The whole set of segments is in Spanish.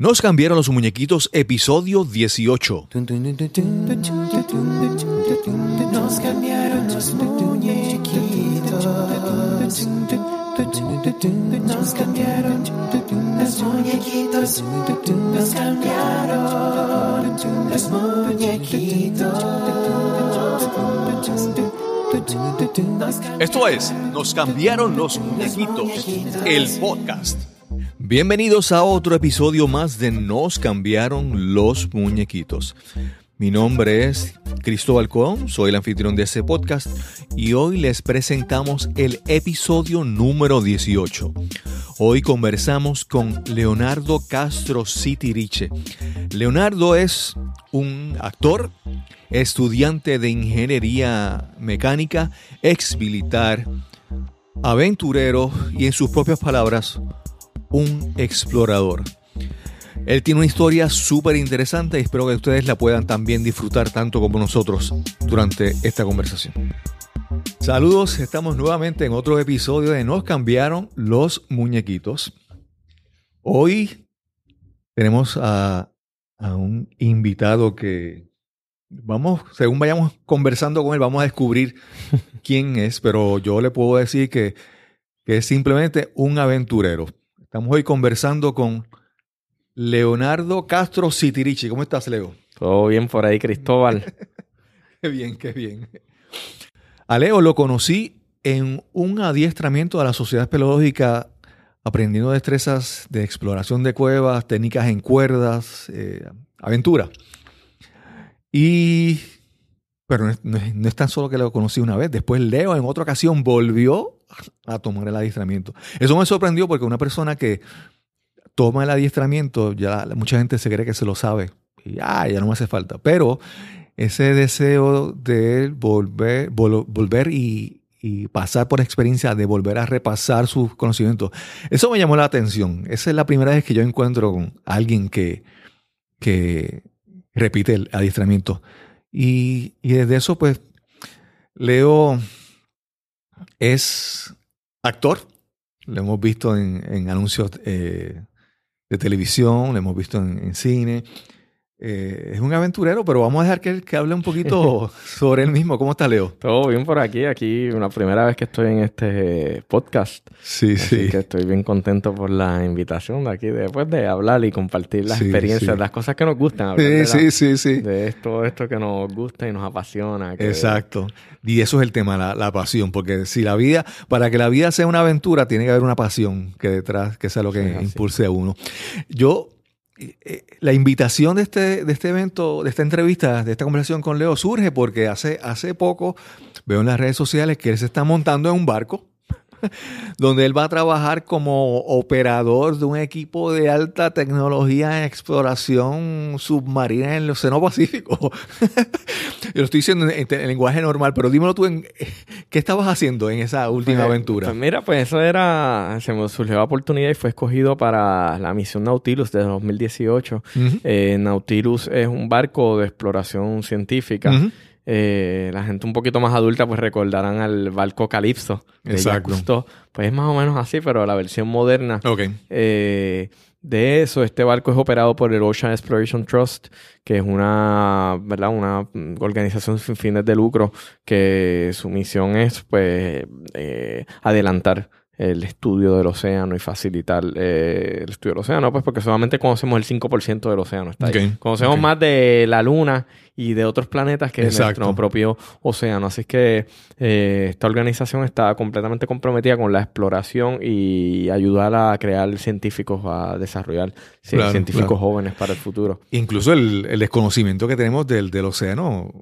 Nos cambiaron los muñequitos, episodio 18. Nos cambiaron los muñequitos. Nos cambiaron los muñequitos. Nos cambiaron los muñequitos. Esto es Nos cambiaron los muñequitos, el podcast. Bienvenidos a otro episodio más de Nos cambiaron los muñequitos. Mi nombre es Cristóbal Colón, soy el anfitrión de este podcast y hoy les presentamos el episodio número 18. Hoy conversamos con Leonardo Castro Citiriche. Leonardo es un actor, estudiante de ingeniería mecánica, ex militar, aventurero y en sus propias palabras, un explorador. Él tiene una historia súper interesante y espero que ustedes la puedan también disfrutar tanto como nosotros durante esta conversación. Saludos, estamos nuevamente en otro episodio de Nos cambiaron los muñequitos. Hoy tenemos a, a un invitado que vamos, según vayamos conversando con él, vamos a descubrir quién es, pero yo le puedo decir que, que es simplemente un aventurero. Estamos hoy conversando con Leonardo Castro Citirichi. ¿Cómo estás, Leo? Todo bien por ahí, Cristóbal. qué bien, qué bien. A Leo lo conocí en un adiestramiento de la Sociedad Espeleológica aprendiendo destrezas de exploración de cuevas, técnicas en cuerdas, eh, aventura. Y, pero no es, no, es, no es, tan solo que lo conocí una vez, después Leo en otra ocasión volvió a tomar el adiestramiento. Eso me sorprendió porque una persona que toma el adiestramiento, ya mucha gente se cree que se lo sabe y ah, ya no me hace falta, pero ese deseo de volver, vol, volver y, y pasar por experiencia de volver a repasar sus conocimientos. Eso me llamó la atención. Esa es la primera vez que yo encuentro con alguien que, que repite el adiestramiento. Y, y desde eso, pues, Leo es actor. Lo hemos visto en, anuncios eh, de televisión, lo hemos visto en cine. Eh, es un aventurero, pero vamos a dejar que, que hable un poquito sobre él mismo. ¿Cómo está Leo? Todo bien por aquí. Aquí una primera vez que estoy en este podcast. Sí, Así sí. que estoy bien contento por la invitación de aquí, después de hablar y compartir las sí, experiencias, sí. las cosas que nos gustan. Hablar sí, de la, sí, sí, sí. De esto, esto que nos gusta y nos apasiona. Que... Exacto. Y eso es el tema, la, la, pasión. Porque si la vida, para que la vida sea una aventura, tiene que haber una pasión que detrás, que sea lo que sí, impulse a uno. Yo la invitación de este, de este evento, de esta entrevista, de esta conversación con Leo surge porque hace, hace poco veo en las redes sociales que él se está montando en un barco donde él va a trabajar como operador de un equipo de alta tecnología en exploración submarina en el Océano Pacífico. Yo lo estoy diciendo en, en, lenguaje normal, pero dímelo tú, en, ¿qué estabas haciendo en esa última pues, aventura? Pues mira, pues eso era, se me surgió la oportunidad y fue escogido para la misión Nautilus de 2018. Uh -huh. eh, Nautilus es un barco de exploración científica. Uh -huh. Eh, la gente un poquito más adulta pues recordarán al barco Calypso. Exacto. Gustó. Pues es más o menos así, pero la versión moderna. Ok. Eh, de eso, este barco es operado por el Ocean Exploration Trust, que es una, ¿verdad? una organización sin fines de lucro que su misión es pues eh, adelantar el estudio del océano y facilitar eh, el estudio del océano, pues porque solamente conocemos el 5% del océano. Está okay. ahí. Conocemos okay. más de la Luna y de otros planetas que de nuestro propio océano. Así que eh, esta organización está completamente comprometida con la exploración y ayudar a crear científicos, a desarrollar claro, científicos claro. jóvenes para el futuro. Incluso el, el desconocimiento que tenemos del, del océano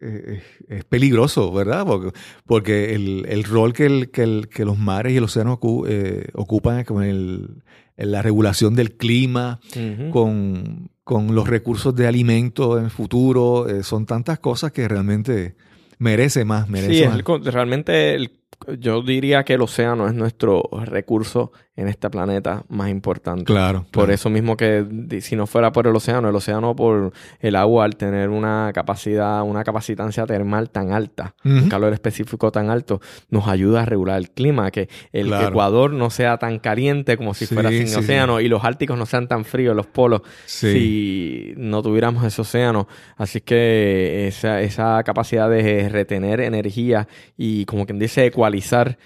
eh, es peligroso, ¿verdad? Porque, porque el, el, rol que, el, que, el, que, los mares y el océano ocu eh, ocupan con el, en la regulación del clima, uh -huh. con, con, los recursos de alimento en el futuro, eh, son tantas cosas que realmente merece más, merece sí, más. Realmente el yo diría que el océano es nuestro recurso en este planeta más importante. Claro. Por claro. eso mismo que si no fuera por el océano, el océano por el agua al tener una capacidad, una capacitancia termal tan alta, un calor específico tan alto, nos ayuda a regular el clima, que el Claro. Ecuador no sea tan caliente como si Sí, fuera sin sí, océano y los árticos no sean tan fríos, los polos, Sí. si no tuviéramos ese océano. Así que esa, esa capacidad de retener energía y como quien dice ecualizar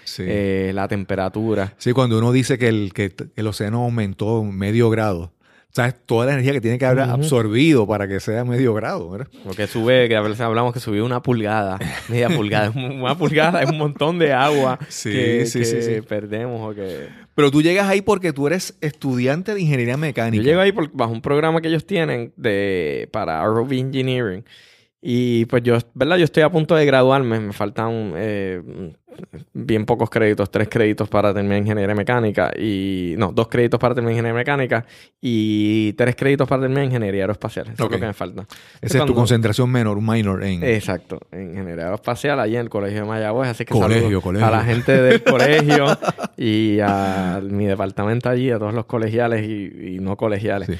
Sí. eh, la temperatura. Sí, cuando uno dice que el, que el océano aumentó medio grado, ¿sabes? Toda la energía que tiene que haber absorbido para que sea medio grado, ¿verdad? Porque sube, que a veces hablamos que subió una pulgada, media pulgada, una pulgada es un montón de agua Sí, que, sí, que sí, sí. perdemos o que... Pero tú llegas ahí porque tú eres estudiante de ingeniería mecánica. Yo llego ahí por- bajo un programa que ellos tienen de, para ROV Engineering y pues yo, ¿verdad? Yo estoy a punto de graduarme, me faltan eh, bien pocos créditos, tres créditos para terminar ingeniería mecánica y... No, dos créditos para terminar ingeniería mecánica y tres créditos para terminar ingeniería aeroespacial. Eso es lo que me falta. Esa es tu concentración menor, minor en... Exacto, en ingeniería aeroespacial, allí en el colegio de Mayagüez. Así que Colegio, colegio. a la gente del colegio y a mi departamento allí, a todos los colegiales y, y no colegiales. Sí.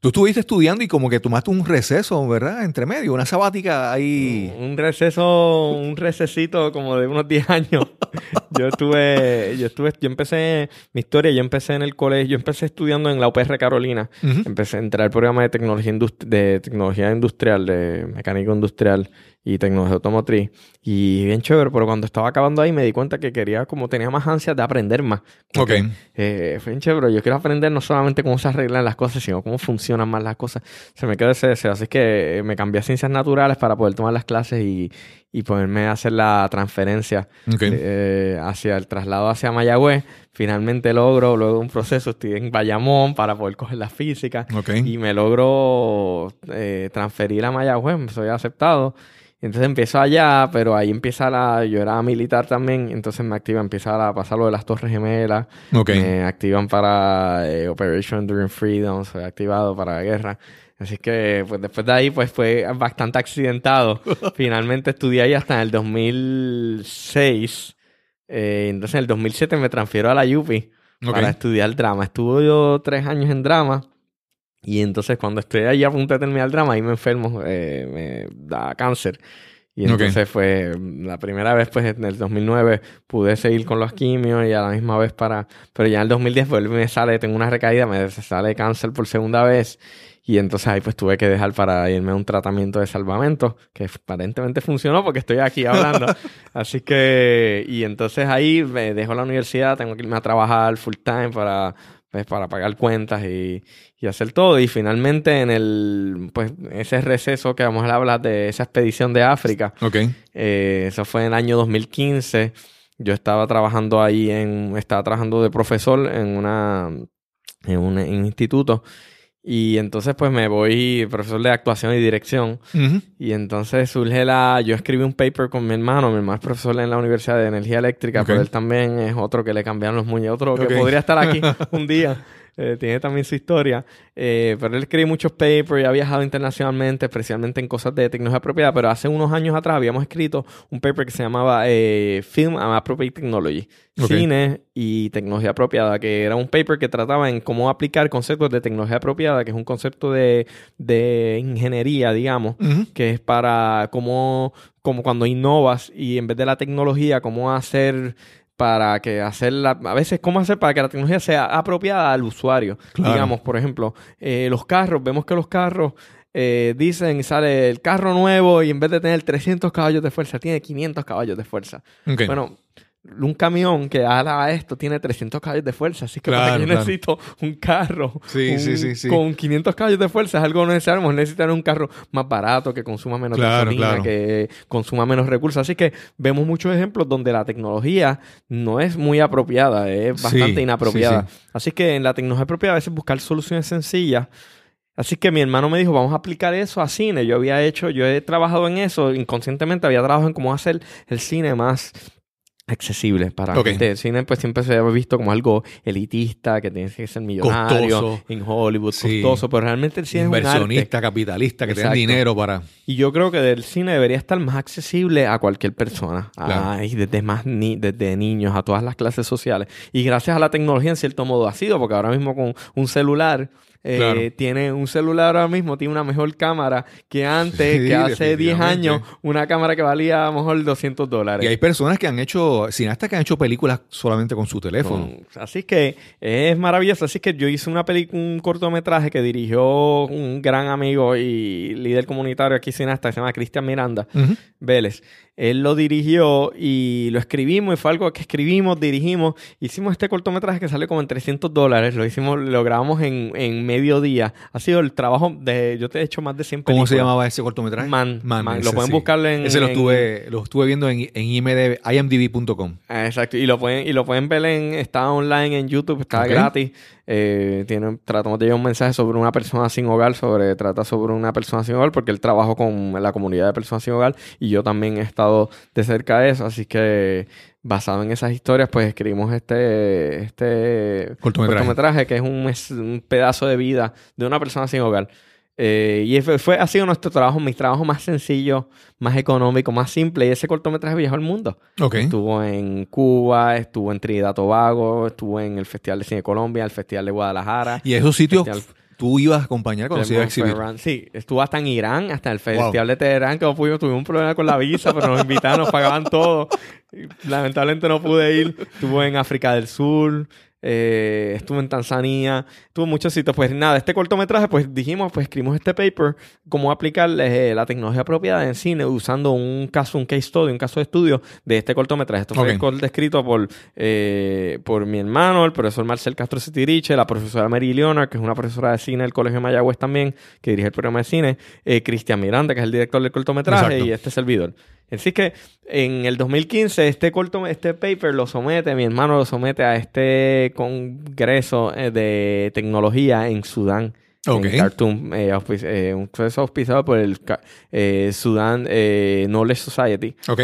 Tú estuviste estudiando y como que tomaste un receso, ¿verdad? Entre medio, una sabática ahí. Un receso, un recesito como de unos 10 años. Yo estuve, yo estuve, yo empecé mi historia, yo empecé en el colegio, yo empecé estudiando en la UPR Carolina. Empecé a entrar al programa de tecnología, de tecnología industrial, de mecánico industrial y tecnología automotriz. Y bien chévere, pero cuando estaba acabando ahí me di cuenta que quería, como tenía más ansias de aprender más. Ok. eh, fue bien chévere. Yo quiero aprender no solamente cómo se arreglan las cosas, sino cómo funcionan más las cosas. Se me quedó ese deseo. Así que eh, me cambié a ciencias naturales para poder tomar las clases y, y poderme hacer la transferencia eh, hacia el traslado hacia Mayagüez. Finalmente logro, luego de un proceso, estoy en Bayamón para poder coger la física y me logro eh, transferir a Mayagüez, soy aceptado. Entonces empiezo allá, pero ahí empieza la... Yo era militar también, entonces me activa, empieza a pasar lo de las Torres Gemelas. Ok. Me activan para eh, Operation Enduring Freedom, soy activado para la guerra. Así que pues después de ahí pues fue bastante accidentado. Finalmente estudié ahí hasta en el 2006. Eh, entonces en el 2007 me transfiero a la UPI Ok. para estudiar drama. Estuve yo tres años en drama. Y entonces cuando estoy ahí a punto de terminar drama, ahí me enfermo, eh, me da cáncer. Y entonces fue la primera vez, pues en el 2009 pude seguir con los quimios y a la misma vez para... Pero ya en el 2010 vuelve y me sale, tengo una recaída, me sale cáncer por segunda vez. Y entonces ahí pues tuve que dejar para irme a un tratamiento de salvamento, que aparentemente funcionó porque estoy aquí hablando. Así que, y entonces ahí me dejo la universidad, tengo que irme a trabajar full time para, pues, para pagar cuentas y, y hacer todo. Y finalmente en el, pues, ese receso que vamos a hablar de esa expedición de África, Ok. eh, eso fue en el año 2015. Yo estaba trabajando ahí en, estaba trabajando de profesor en una, en un, en un instituto. Y entonces pues me voy, profesor de actuación y dirección. Y entonces surge la... Yo escribí un paper con mi hermano. Mi hermano es profesor en la Universidad de Energía Eléctrica, pero él también es otro que le cambiaron los muñecos. Otro que podría estar aquí un día. Eh, tiene también su historia. Eh, pero él escribe muchos papers y ha viajado internacionalmente, especialmente en cosas de tecnología apropiada. Pero hace unos años atrás habíamos escrito un paper que se llamaba eh, Film and Appropriate Technology. Cine y tecnología apropiada, que era un paper que trataba en cómo aplicar conceptos de tecnología apropiada, que es un concepto de, de ingeniería, digamos, Ujú. que es para cómo, como cuando innovas y en vez de la tecnología, cómo hacer para que hacerla, a veces cómo hacer para que la tecnología sea apropiada al usuario. Claro. Digamos, por ejemplo, eh, los carros, vemos que los carros eh, dicen, sale el carro nuevo y en vez de tener 300 caballos de fuerza, tiene 500 caballos de fuerza. Bueno, un camión que haga esto tiene 300 caballos de fuerza, así que para que yo claro. necesito un carro Sí, un- sí, sí, sí. con 500 caballos de fuerza, es algo necesario, vamos a necesitar un carro más barato, que consuma menos Claro, gasolina, que consuma menos recursos, así que vemos muchos ejemplos donde la tecnología no es muy apropiada, es bastante inapropiada. sí. Así que en la tecnología apropiada a veces buscar soluciones sencillas Así que mi hermano me dijo, vamos a aplicar eso a cine. Yo había hecho, yo he trabajado en eso, inconscientemente había trabajado en cómo hacer el cine más accesible para Ok. gente. El cine pues siempre se ha visto como algo elitista, que tienes que ser millonario Costoso. en Hollywood, Sí. costoso, pero realmente el cine es un arte. Inversionista, capitalista, que Exacto. dinero para... Y yo creo que el cine debería estar más accesible a cualquier persona, Claro. Desde más ni, desde niños a todas las clases sociales. Y gracias a la tecnología en cierto modo ha sido, porque ahora mismo con un celular eh, Claro. tiene un celular ahora mismo tiene una mejor cámara que antes, Sí, que hace 10 definitivamente. años una cámara que valía a lo mejor 200 dólares. Y hay personas que han hecho, cineastas que han hecho películas solamente con su teléfono. Así que es maravilloso. Así que yo hice una un cortometraje que dirigió un gran amigo y líder comunitario aquí cineasta que se llama Cristian Miranda. Vélez. Él lo dirigió y lo escribimos y fue algo que escribimos, dirigimos. Hicimos este cortometraje que salió como en 300 dólares. Lo hicimos, lo grabamos en, en mediodía. Ha sido el trabajo de... Yo te he hecho más de 100 ¿Cómo se películas. llamaba ese cortometraje? Man, Man. Lo ese pueden sí. buscar en- Ese lo en- estuve, lo estuve viendo en, en IMDb, imdb.com. Ah, Exacto, y lo pueden, y lo pueden ver en, está online en YouTube, está gratis. Eh, tiene, tratamos de llevar un mensaje sobre una persona sin hogar, sobre, trata sobre una persona sin hogar, porque él trabajó con la comunidad de personas sin hogar y yo también he estado de cerca de eso, así que basado en esas historias, pues escribimos este, este Cortometraje. cortometraje que es un, es un pedazo de vida de una persona sin hogar. Eh, y fue, fue- ha sido nuestro trabajo, mi trabajo más sencillo, más económico, más simple. Y ese cortometraje viajó al mundo. Estuvo en Cuba, estuvo en Trinidad Tobago, estuvo en el Festival de Cine Colombia, el Festival de Guadalajara. Y esos sitios Festival- tú ibas a acompañar cuando se iba a exhibir. Sí, estuvo hasta en Irán, hasta el Festival de Teherán, que no pudimos, tuvimos un problema con la visa, pero nos invitaron, nos pagaban todo. Lamentablemente no pude ir. Estuvo en África del Sur, eh, estuvo en Tanzania, estuvo en muchos sitios. Pues nada, este cortometraje, pues dijimos, pues escribimos este paper, cómo aplicar eh, la tecnología apropiada en cine usando un caso, un case study, un caso de estudio de este cortometraje. Esto fue descrito por, eh, por mi hermano, el profesor Marcel Castro Cetiriche, la profesora Mary Leonard, que es una profesora de cine del Colegio de Mayagüez también, que dirige el programa de cine, eh, Cristian Miranda, que es el director del cortometraje, Exacto. y este servidor. Así que en el 2015 este corto, este paper lo somete, mi hermano lo somete a este congreso eh, de tecnología en Sudán. Ok. En Khartoum, eh, eh, un proceso auspiciado por el eh, Sudan eh, Knowledge Society Ok.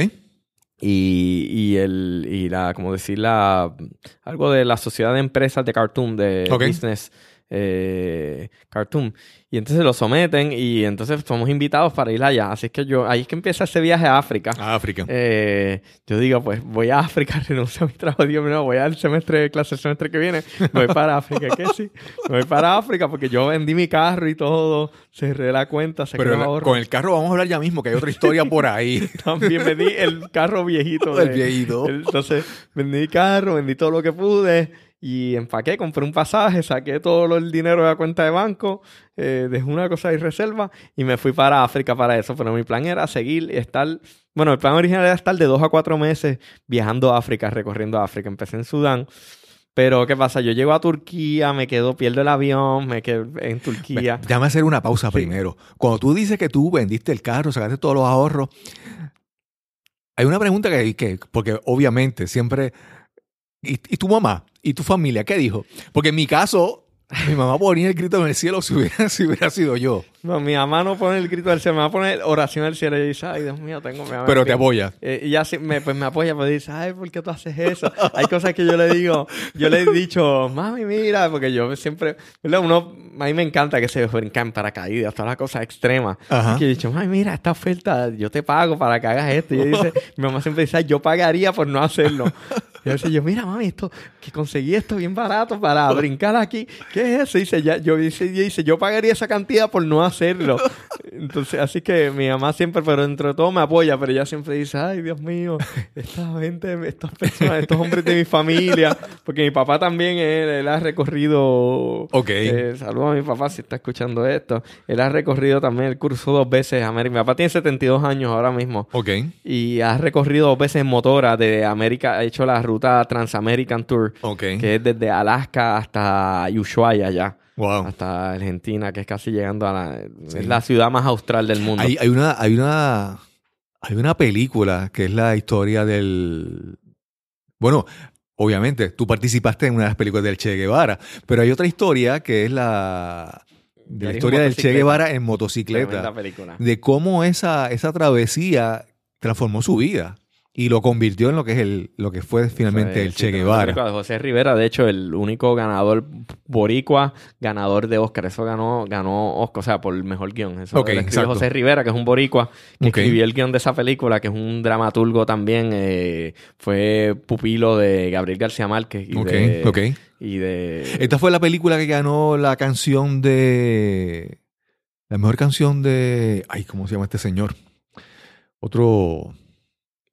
y, y el y la como decir la algo de la sociedad de empresas de Khartoum de Ok. business eh, Khartoum y entonces lo someten y entonces somos invitados para ir allá así es que yo ahí es que empieza ese viaje a África A África. eh, yo digo, pues voy a África, renuncio a mi trabajo, Dios mío, voy al semestre de clase el semestre que viene, voy para África, ¿qué sí? Voy para África porque yo vendí mi carro y todo, cerré la cuenta, saqué Pero con el carro vamos a hablar ya mismo, que hay otra historia por ahí. También vendí el carro viejito. El viejito. Entonces, vendí mi carro, vendí todo lo que pude y empaqué, compré un pasaje, saqué todo el dinero de la cuenta de banco, eh, dejé una cosa de reserva y me fui para África para eso. Pero mi plan era seguir y estar. Bueno, el plan original era estar de dos a cuatro meses viajando a África, recorriendo África. Empecé en Sudán. Pero, ¿qué pasa? Yo llego a Turquía, me quedo, pierdo el avión, me quedo en Turquía. Déjame hacer una pausa primero. Cuando tú dices que tú vendiste el carro, sacaste todos los ahorros, hay una pregunta que, que porque obviamente siempre... ¿Y, y tu mamá? ¿Y tu familia? ¿Qué dijo? Porque en mi caso, mi mamá ponía el grito en el cielo si hubiera, si hubiera sido yo. No, mi mamá no pone el grito del cielo, mi mamá pone oración del cielo y dice, ay, Dios mío, tengo... me- Pero te me- apoya. Eh, y ya sí me, pues me apoya, pues dice, ay, ¿por qué tú haces eso? Hay cosas que yo le digo, yo le he dicho, mami, mira, porque yo siempre, ¿verdad? Uno, a mí me encanta que se brincan paracaídas, todas las cosas extremas. Ajá. Y yo he dicho, mami, mira, esta oferta, yo te pago para que hagas esto. Y ella dice, mi mamá siempre dice, "Ay, yo pagaría por no hacerlo. Y yo decía, yo, mira, mami, esto, que conseguí esto bien barato para brincar aquí. ¿Qué es eso? Y dice, ya, yo dice, yo pagaría esa cantidad por no hacerlo. Entonces, así que mi mamá siempre, pero dentro de todo me apoya, pero ella siempre dice, ay, Dios mío, esta gente, estas personas, estos hombres de mi familia, porque mi papá también, él, él ha recorrido, Ok. eh, saludos a mi papá si está escuchando esto, él ha recorrido también el curso dos veces a América, mi papá tiene 72 años ahora mismo, Ok. y ha recorrido dos veces en motora de América, ha hecho la ruta Transamerican Tour, Ok. que es desde Alaska hasta Ushuaia ya. Wow. Hasta Argentina, que es casi llegando a la... Sí. Es la ciudad más austral del mundo. Hay, hay una, hay una, hay una película que es la historia del. Bueno, obviamente, tú participaste en una de las películas del Che Guevara, pero hay otra historia que es la de la historia del Che. Guevara en motocicleta, de cómo esa, esa travesía transformó su vida. Y lo convirtió en lo que es el, lo que fue finalmente el Sí, Che Guevara. José Rivera, de hecho, el único ganador boricua, ganador de Oscar. Eso ganó, ganó Oscar, o sea, por el mejor guion. Eso Ok, lo escribió. José Rivera, que es un boricua, que escribió el guion de esa película, que es un dramaturgo también. eh, fue pupilo de Gabriel García Márquez y Ok, de... ok. Y de... Esta fue la película que ganó la canción de. La mejor canción de. Ay, ¿cómo se llama este señor? Otro.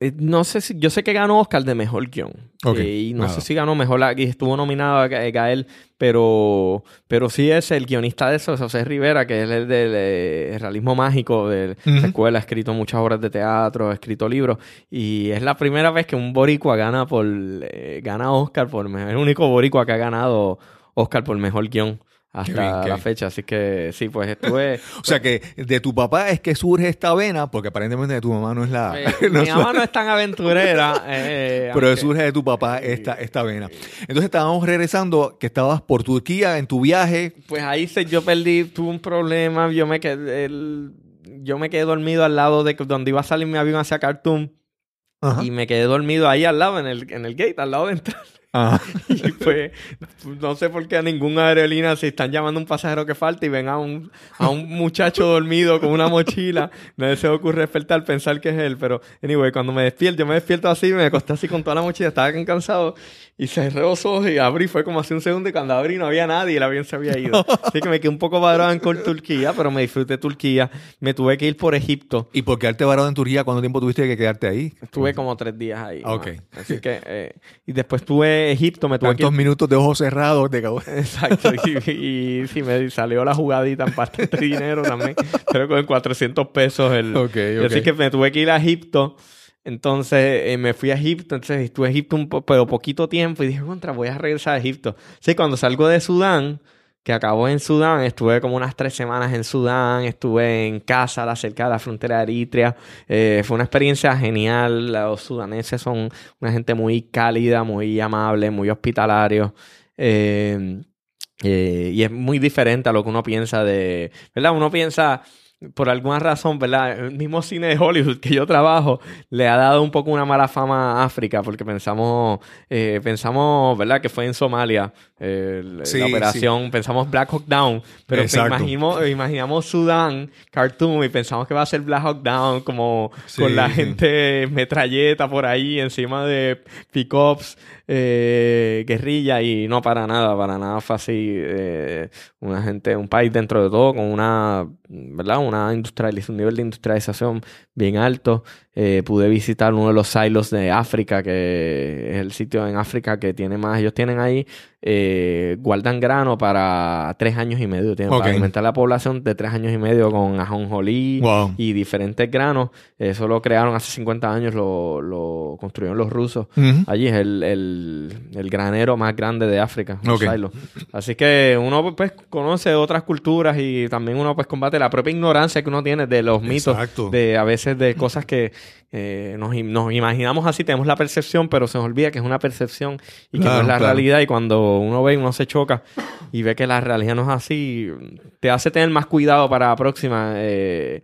Eh, No sé si, yo sé que ganó Oscar de mejor guion. Eh, y no nada. sé si ganó mejor aquí estuvo nominado a Ga- Gael, pero, pero sí es el guionista de eso, José Rivera, que es el del eh, realismo mágico de la escuela, ha escrito muchas obras de teatro, ha escrito libros, y es la primera vez que un boricua gana por eh, gana Oscar por mejor, el único boricua que ha ganado Oscar por mejor guion hasta bien, la bien. fecha, así que sí, pues estuve O sea que de tu papá es que surge esta vena, porque aparentemente de tu mamá no es la. eh, no mi mamá no es tan aventurera, eh, pero aunque- surge de tu papá esta, esta vena. Entonces estábamos regresando, que estabas por Turquía en tu viaje. Pues ahí se, yo perdí, tuve un problema, yo me quedé, el- yo me quedé dormido al lado de donde iba a salir mi avión hacia Khartoum Ajá. y me quedé dormido ahí al lado, en el, en el gate, al lado de entrar. Ajá. Y pues, no sé por qué a ninguna aerolínea se están llamando a un pasajero que falta y ven a un, a un muchacho dormido con una mochila. No se ocurre despertar, pensar que es él. Pero, anyway, cuando me despierto, yo me despierto así, me acosté así con toda la mochila, estaba cansado y cerré los ojos y abrí, fue como hace un segundo y cuando abrí no había nadie y el avión se había ido. Así que me quedé un poco varado en con Turquía, pero me disfruté Turquía. Me tuve que ir por Egipto. ¿Y por quedarte varado en Turquía? ¿Cuánto tiempo tuviste que quedarte ahí? Estuve como tres días ahí. Ah, ok. Así que, eh, y después tuve Egipto, me tuve que ¿Cuántos minutos de ojos cerrados te acabó? Exacto, y, sí me salió la jugadita en bastante dinero también. Creo que en 400 pesos el... Ok, ok. Así que me tuve que ir a Egipto. Entonces eh, me fui a Egipto, entonces estuve en Egipto un po- pero poquito tiempo y dije, contra, voy a regresar a Egipto. Sí, cuando salgo de Sudán, que acabó en Sudán, estuve como unas tres semanas en Sudán, estuve en casa, cerca de la frontera de Eritrea. Eh, fue una experiencia genial. Los sudaneses son una gente muy cálida, muy amable, muy hospitalario. Eh, y es muy diferente a lo que uno piensa de, ¿verdad? Uno piensa, por alguna razón, ¿verdad? El mismo cine de Hollywood que yo trabajo le ha dado un poco una mala fama a África porque pensamos, eh, pensamos, ¿verdad? Que fue en Somalia eh, la- Sí, la operación, pensamos Black Hawk Down, pero Exacto. imaginamos, imaginamos Sudán, Khartoum y pensamos que va a ser Black Hawk Down como Sí, con la gente metralleta por ahí encima de pickups, eh, guerrilla y no para nada, para nada así. eh, una gente, un país dentro de todo con una, ¿verdad? Una industrialización, un nivel de industrialización bien alto. Eh, pude visitar uno de los silos de África, que es el sitio en África que tiene más. Ellos tienen ahí, eh, guardan grano para tres años y medio. Tienen Ok. para alimentar la población de tres años y medio con ajonjolí Wow. y diferentes granos. Eso lo crearon hace 50 años, lo, lo construyeron los rusos. Allí es el, el- el granero más grande de África. un Ok. silo. Así que uno pues conoce otras culturas y también uno pues combate la propia ignorancia que uno tiene de los mitos, Exacto. de a veces de cosas que eh, nos, im- nos imaginamos así, tenemos la percepción, pero se nos olvida que es una percepción y que no es la claro. realidad. Y cuando uno ve, uno se choca y ve que la realidad no es así, te hace tener más cuidado para la próxima. eh,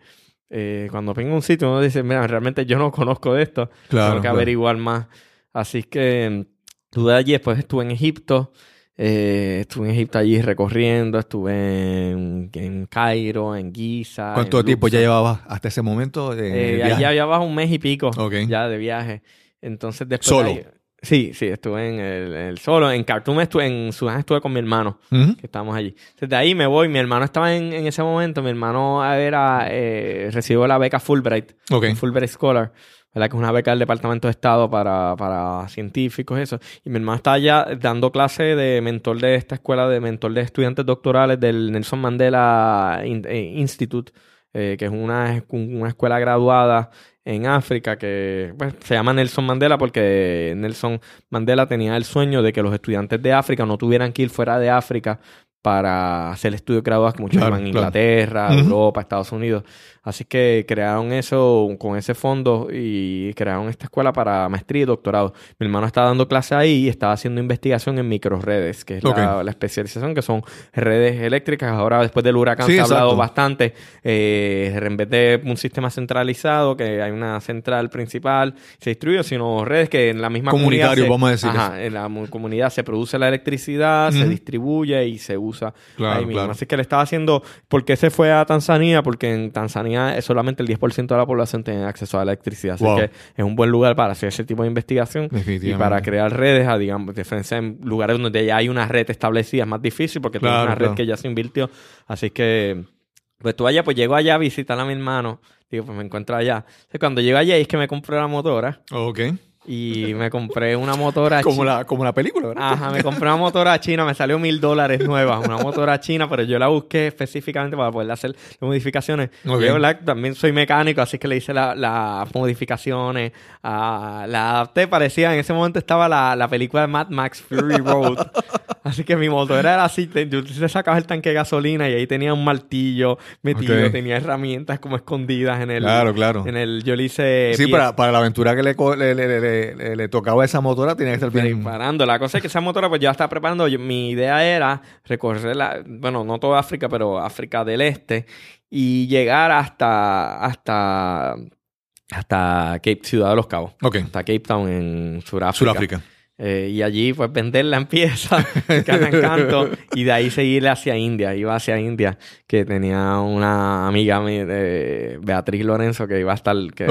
eh, cuando venga un sitio, uno dice, mira, realmente yo no conozco de esto. Claro, Tengo que averiguar más. Así que mm, estuve allí, después estuve en Egipto. Eh, estuve en Egipto allí recorriendo, estuve en, en Cairo, en Giza. ¿Cuánto en tiempo ya llevabas hasta ese momento? de Eh, viaje? allá llevaba un mes y pico ya de viaje. Entonces después... ¿Solo? ahí- sí, sí, estuve en el, solo. En Khartoum estuve, en Sudán estuve con mi hermano que estábamos allí. Desde ahí me voy. Mi hermano estaba en, en ese momento. Mi hermano era, eh, recibió la beca Fulbright, Ok. un Fulbright Scholar, ¿verdad? Que es una beca del Departamento de Estado para, para científicos, eso. Y mi hermano está allá dando clase de mentor de esta escuela, de mentor de estudiantes doctorales del Nelson Mandela eh, Institute, eh, que es una, una escuela graduada en África que pues, se llama Nelson Mandela porque Nelson Mandela tenía el sueño de que los estudiantes de África no tuvieran que ir fuera de África para hacer estudios graduados que muchos Claro, a. Inglaterra. Europa, Estados Unidos. Así que crearon eso con ese fondo y crearon esta escuela para maestría y doctorado. Mi hermano estaba dando clase ahí y estaba haciendo investigación en microredes, que es la, especialización, que son redes eléctricas. Ahora, después del huracán, Sí, se ha hablado exacto. bastante. eh, en vez de un sistema centralizado, que hay una central principal, se distribuye, sino redes que en la misma comunidad. se- vamos a decir Ajá, en la mu- comunidad se produce la electricidad, se distribuye y se usa Claro, ahí mismo. claro. Así que le estaba haciendo. ¿Por qué se fue a Tanzania? Porque en Tanzania es solamente el 10% de la población tiene acceso a la electricidad. Así Wow. que es un buen lugar para hacer ese tipo de investigación y para crear redes, a, digamos, diferencia en lugares donde ya hay una red establecida es más difícil porque tienes Claro, una red que ya se invirtió. Así que, pues tú allá, pues llego allá a visitar a mi hermano. Digo, pues me encuentro allá. Entonces, cuando llego allá es que me compré la motora Ok. Y me compré una motora Como la, como la película, ¿verdad? Ajá, me compré una motora china, me salió mil dólares nueva, una motora china, pero yo la busqué específicamente para poder hacer las modificaciones. Yo ¿verdad? también soy mecánico, así que le hice la- las modificaciones, ah, la adapté, parecía, en ese momento estaba la, la película de Mad Max Fury Road. así que mi motora era así, te- yo le sacaba el tanque de gasolina y ahí tenía un martillo metido, tenía herramientas como escondidas en el... Claro, claro. En el, yo le hice... Sí, para, para la aventura que le, le- le- le- le tocaba a esa motora tenía que estar bien. Preparando. La cosa es que esa motora, pues yo la estaba preparando. Yo- mi idea era recorrer la, bueno, no toda África, pero África del Este y llegar hasta, hasta, hasta Cape Ciudad de los Cabos. Ok. Hasta Cape Town en Sudáfrica. Sudáfrica. Eh, y allí, pues, venderla en piezas, que me encantó. Y de ahí seguir hacia India. Iba hacia India, que tenía una amiga, mi- eh, Beatriz Lorenzo, que iba a estar, que,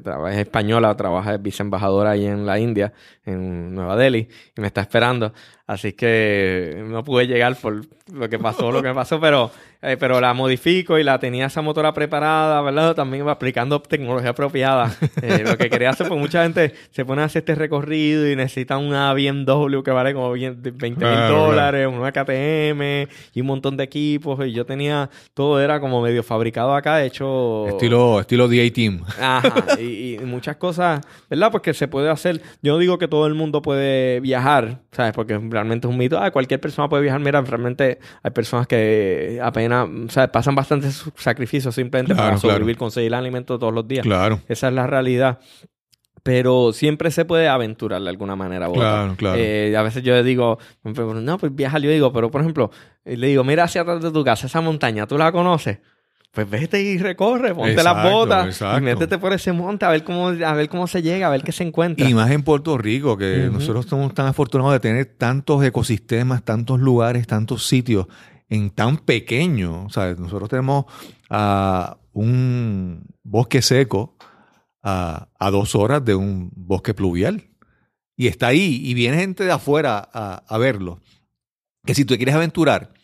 trabaja, es española, trabaja de viceembajadora ahí en la India, en Nueva Delhi, y me está esperando. Así que no pude llegar por lo que pasó, lo que pasó, pero, eh, pero la modifico y la tenía esa motora preparada, ¿verdad? También iba aplicando tecnología apropiada. Eh, lo que quería hacer, pues mucha gente se pone a hacer este recorrido y necesita una BMW que vale como 20 mil dólares, una KTM y un montón de equipos. Y yo tenía, todo era como medio fabricado acá, hecho... Estilo, estilo DA Team. Ajá, y, y muchas cosas, ¿verdad? Porque se puede hacer. Yo no digo que todo el mundo puede viajar, ¿sabes? Porque realmente es un mito. Ah, cualquier persona puede viajar. Mira, realmente hay personas que apenas. Pasan bastantes sacrificios simplemente Claro, para claro. sobrevivir, conseguir alimento todos los días. Claro. Esa es la realidad. Pero siempre se puede aventurar de alguna manera. u otra. Claro, claro. Eh, a veces yo le digo, no, pues viaja. Yo digo, pero por ejemplo, eh, le digo, mira hacia atrás de tu casa, esa montaña, ¿tú la conoces? Pues vete y recorre, ponte las botas exacto. y métete por ese monte a ver cómo, a ver cómo se llega, a ver qué se encuentra. Y más en Puerto Rico, que nosotros somos tan afortunados de tener tantos ecosistemas, tantos lugares, tantos sitios en tan pequeño. O sea, nosotros tenemos ah, un bosque seco a, a dos horas de un bosque pluvial. Y está ahí, y viene gente de afuera a, a verlo. Que si tú quieres aventurar,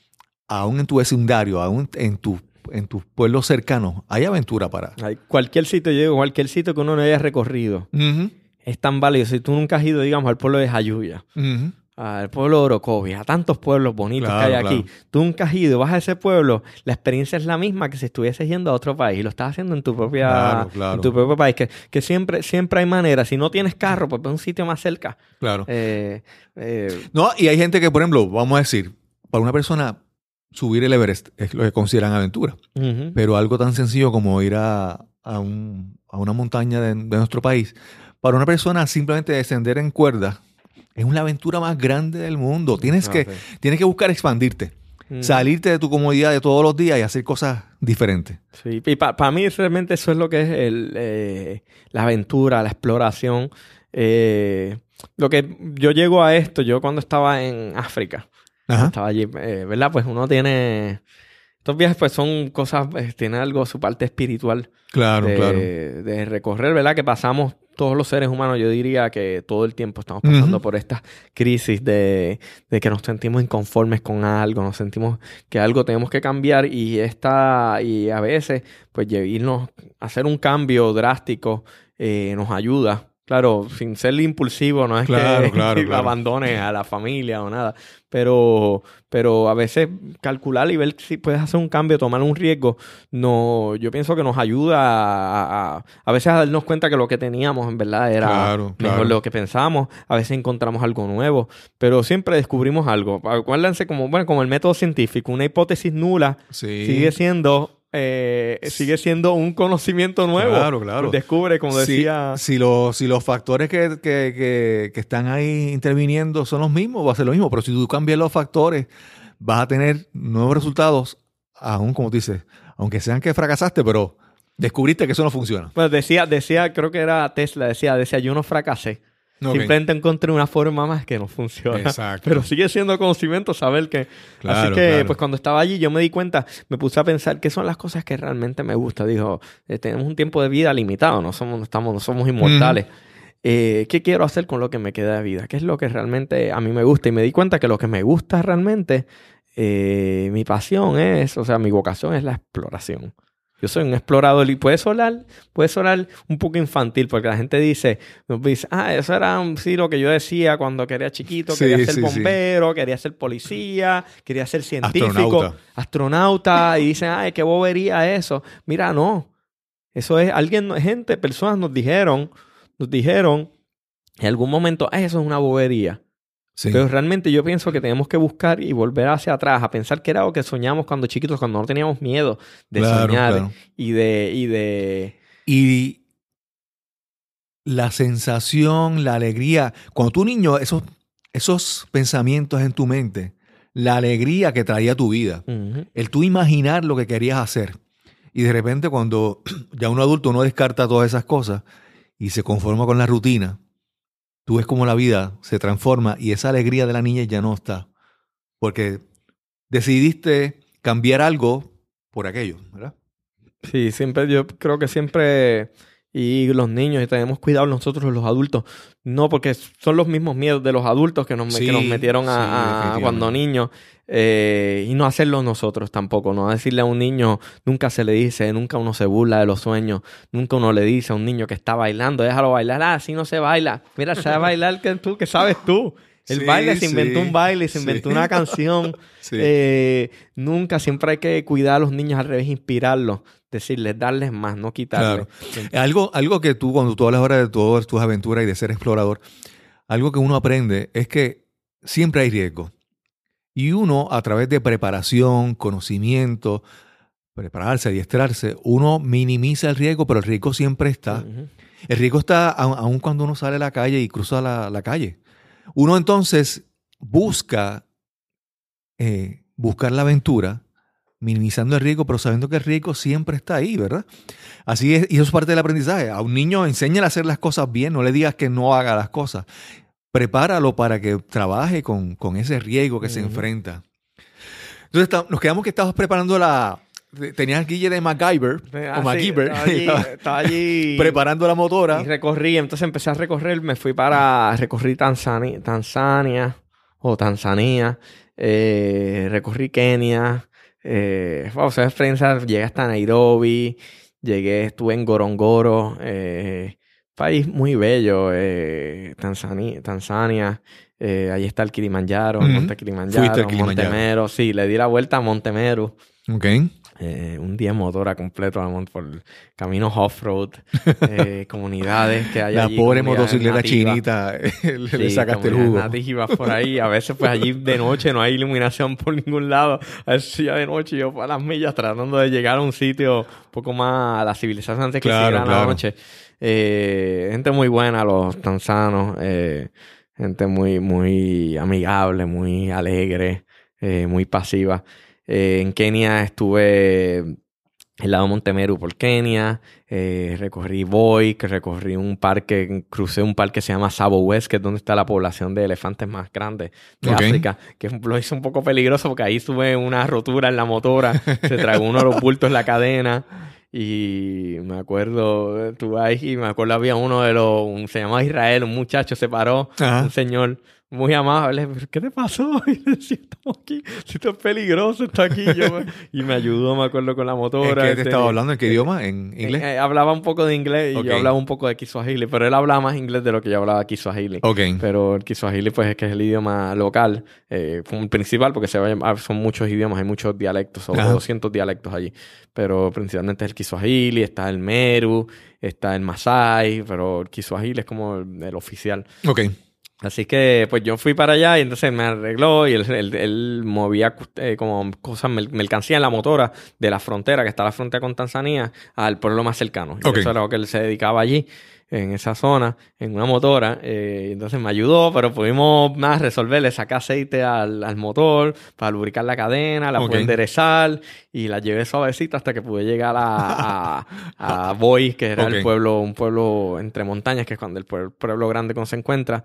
aún en tu vecindario, aún en tu en tus pueblos cercanos, hay aventura para. Hay cualquier sitio, yo digo, cualquier sitio que uno no haya recorrido es tan válido. Si tú nunca has ido, digamos, al pueblo de Jayuya, al pueblo de Orocovia, a tantos pueblos bonitos Claro, que hay aquí, claro. tú nunca has ido, vas a ese pueblo, la experiencia es la misma que si estuvieses yendo a otro país y lo estás haciendo en tu propia Claro, claro. en tu propio país, que, que siempre, siempre hay maneras. Si no tienes carro, pues ve a un sitio más cerca. Claro. Eh, eh, No, y hay gente que, por ejemplo, vamos a decir, para una persona subir el Everest es lo que consideran aventura. Pero algo tan sencillo como ir a, a, un- a una montaña de, de nuestro país, para una persona simplemente descender en cuerda es una aventura más grande del mundo. Tienes, Ah, que, tienes que buscar expandirte, salirte de tu comodidad de todos los días y hacer cosas diferentes. Sí, y para mí realmente eso es lo que es el, eh, la aventura, la exploración. Eh, lo que yo llego a esto, yo cuando estaba en África, Ajá. estaba allí, eh, ¿verdad? Pues uno tiene... Estos viajes pues son cosas, eh, tiene algo, su parte espiritual Claro, de, claro. de recorrer, ¿verdad? Que pasamos todos los seres humanos, yo diría que todo el tiempo estamos pasando por estas crisis de, de que nos sentimos inconformes con algo, nos sentimos que algo tenemos que cambiar y esta, y a veces, pues irnos hacer un cambio drástico eh, nos ayuda Claro, sin ser impulsivo, no es Claro, que claro, claro. abandone a la familia o nada. Pero, pero a veces calcular y ver si puedes hacer un cambio, tomar un riesgo, no, yo pienso que nos ayuda a, a, a veces a darnos cuenta que lo que teníamos en verdad era mejor lo que pensábamos. A veces encontramos algo nuevo, pero siempre descubrimos algo. Acuérdense como, bueno, como el método científico, una hipótesis nula Sí. sigue siendo eh, sigue siendo un conocimiento nuevo. Claro, claro. Descubre, como Si- decía. Si, los, si los factores que, que- que- que están ahí interviniendo son los mismos, va a ser lo mismo. Pero si tú cambias los factores, vas a tener nuevos resultados, aún como tú dices, aunque sean que fracasaste, pero descubriste que eso no funciona. Pues decía, decía, creo que era Tesla, decía, decía, yo no fracasé. Ok. Simplemente encontré una forma más que no funciona. Exacto. Pero sigue siendo conocimiento saber que. Claro, Así que, claro. pues cuando estaba allí, yo me di cuenta, me puse a pensar qué son las cosas que realmente me gustan. Dijo, eh, tenemos un tiempo de vida limitado, no somos, no estamos, no somos inmortales. Eh, ¿Qué quiero hacer con lo que me queda de vida? ¿Qué es lo que realmente a mí me gusta? Y me di cuenta que lo que me gusta realmente, eh, mi pasión es, o sea, mi vocación es la exploración. Yo soy un explorador y puede sonar, puede sonar un poco infantil porque la gente dice, nos dice, ah, eso era sí, lo que yo decía cuando quería chiquito, Sí, quería ser sí, bombero, quería ser policía, quería ser científico, Astronauta. astronauta, y dicen, ay, qué bobería eso. Mira, no. Eso es, alguien, gente, personas nos dijeron, nos dijeron en algún momento, "Ah, eso es una bobería. Sí. Pero realmente yo pienso que tenemos que buscar y volver hacia atrás, a pensar que era lo que soñamos cuando chiquitos, cuando no teníamos miedo de Claro, soñar claro. y de, y de Y la sensación, la alegría, cuando tú niño, esos, esos pensamientos en tu mente, la alegría que traía tu vida, el tú imaginar lo que querías hacer. Y de repente cuando ya uno adulto no descarta todas esas cosas y se conforma con la rutina, tú ves como la vida se transforma y esa alegría de la niña ya no está. Porque decidiste cambiar algo por aquello, ¿verdad? Sí, siempre, yo creo que siempre, y los niños, y tenemos cuidado nosotros los adultos, no porque son los mismos miedos de los adultos que nos, que nos metieron sí, a, cuando niños, eh, y no hacerlo nosotros tampoco, no decirle a un niño, nunca se le dice, nunca uno se burla de los sueños, nunca uno le dice a un niño que está bailando, déjalo bailar, ah, así no se baila, mira, sabe bailar que tú, que sabes tú. El Sí, baile se inventó sí, un baile, se sí. inventó una canción. Eh, nunca, siempre hay que cuidar a los niños al revés, inspirarlos, decirles, darles más, no quitarles. Algo, algo que tú, cuando tú hablas ahora de todas tus aventuras y de ser explorador, algo que uno aprende es que siempre hay riesgo. Y uno, a través de preparación, conocimiento, prepararse, adiestrarse, uno minimiza el riesgo, pero el riesgo siempre está. El riesgo está aun aun cuando uno sale a la calle y cruza la, la calle. Uno entonces busca eh, buscar la aventura, minimizando el riesgo, pero sabiendo que el riesgo siempre está ahí, ¿verdad? Así es, y eso es parte del aprendizaje. A un niño enséñale a hacer las cosas bien, no le digas que no haga las cosas. Prepáralo para que trabaje con, con ese riesgo que se enfrenta. Entonces nos quedamos que estabas preparando la... Tenías guille de MacGyver, Ah, o sí, MacGyver, estaba allí, estaba allí preparando la motora. y recorrí, entonces empecé a recorrer, me fui para, recorrí Tanzania, Tanzania o Tanzania, eh, recorrí Kenia, eh, wow, o sea, experiencia, llegué hasta Nairobi, llegué, estuve en Gorongoro, eh, país muy bello, eh, Tanzania, Tanzania, eh, ahí está el Kilimanjaro, el Ujú. monte Kilimanjaro, Kilimanjaro. Montemero, sí, le di la vuelta a Montemero. Ok. Eh, un día en motora completo a por caminos off-road, eh, comunidades que hay La allí, pobre motocicleta chinita, le, le Sí, sacaste el jugo. nativas por ahí. A veces, pues allí de noche no hay iluminación por ningún lado. A veces ya de noche yo a las millas tratando de llegar a un sitio un poco más a la civilización antes que Claro, siguiera la claro. noche. Eh, gente muy buena, los tanzanos. eh, gente muy, muy amigable, muy alegre, eh, muy pasiva. Eh, en Kenia estuve el lado Montemeru por Kenia, eh, recorrí Boy, que recorrí un parque, crucé un parque que se llama Sabo West, que es donde está la población de elefantes más grande de. África, que lo hizo un poco peligroso porque ahí tuve una rotura en la motora, se tragó uno de los bultos en la cadena. Y me acuerdo, estuve ahí y me acuerdo había uno de los, un- se llamaba Israel, un muchacho se paró, Ajá. un señor, muy amable. "¿Pero ¿Qué te pasó? Y le decía, estamos aquí, si esto es peligroso, está aquí. Yo me- y me ayudó, me acuerdo, con la ¿En motora. qué te este, estaba hablando? ¿En qué idioma? ¿En eh, inglés? eh, hablaba un poco de inglés y yo hablaba un poco de Kiswahili, pero él hablaba más inglés de lo que yo hablaba Kiswahili. Ok. Pero el Kiswahili, pues, es que es el idioma local, eh, principal, porque se va a llamar- son muchos idiomas, hay muchos dialectos, sobre Ajá. 200 dialectos allí. Pero principalmente es el Kiswahili, está el Meru, está el Masai, pero el Kiswahili es como el, el oficial. Ok. Así que, pues yo fui para allá y entonces me arregló y él, él- él movía eh, como cosas, mer- mercancía en la motora de la frontera, que está la frontera con Tanzania, al pueblo más cercano. Y Ok. Eso era lo que él se dedicaba allí, en esa zona, en una motora. eh, entonces me ayudó, pero pudimos más resolverle, sacar aceite al, al motor para lubricar la cadena, la Ok. pude enderezar y la llevé suavecita hasta que pude llegar a, a, a Boy, que era el pueblo, un pueblo entre montañas, que es cuando el pueblo, pueblo grande cuando se encuentra.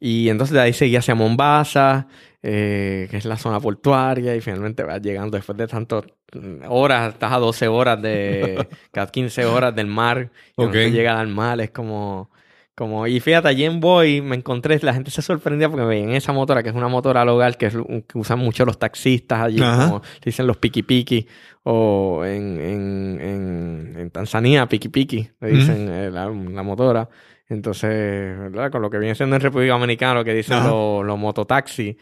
Y entonces de ahí seguí hacia Mombasa, eh, que es la zona portuaria, y finalmente vas llegando después de tantas mm, horas, estás a 12 horas de, cada 15 horas del mar, y Ok. cuando te llegas al mar es como, como, y fíjate, allí en Boy me encontré, la gente se sorprendía porque me veían esa motora, que es una motora local que, es un- que usan mucho los taxistas allí, Ajá. como dicen los piki piki, o en, en, en, en Tanzania, piki piki, le dicen eh, la, la motora. Entonces, ¿verdad? Con lo que viene siendo en República Dominicana, lo que dicen los, los mototaxis,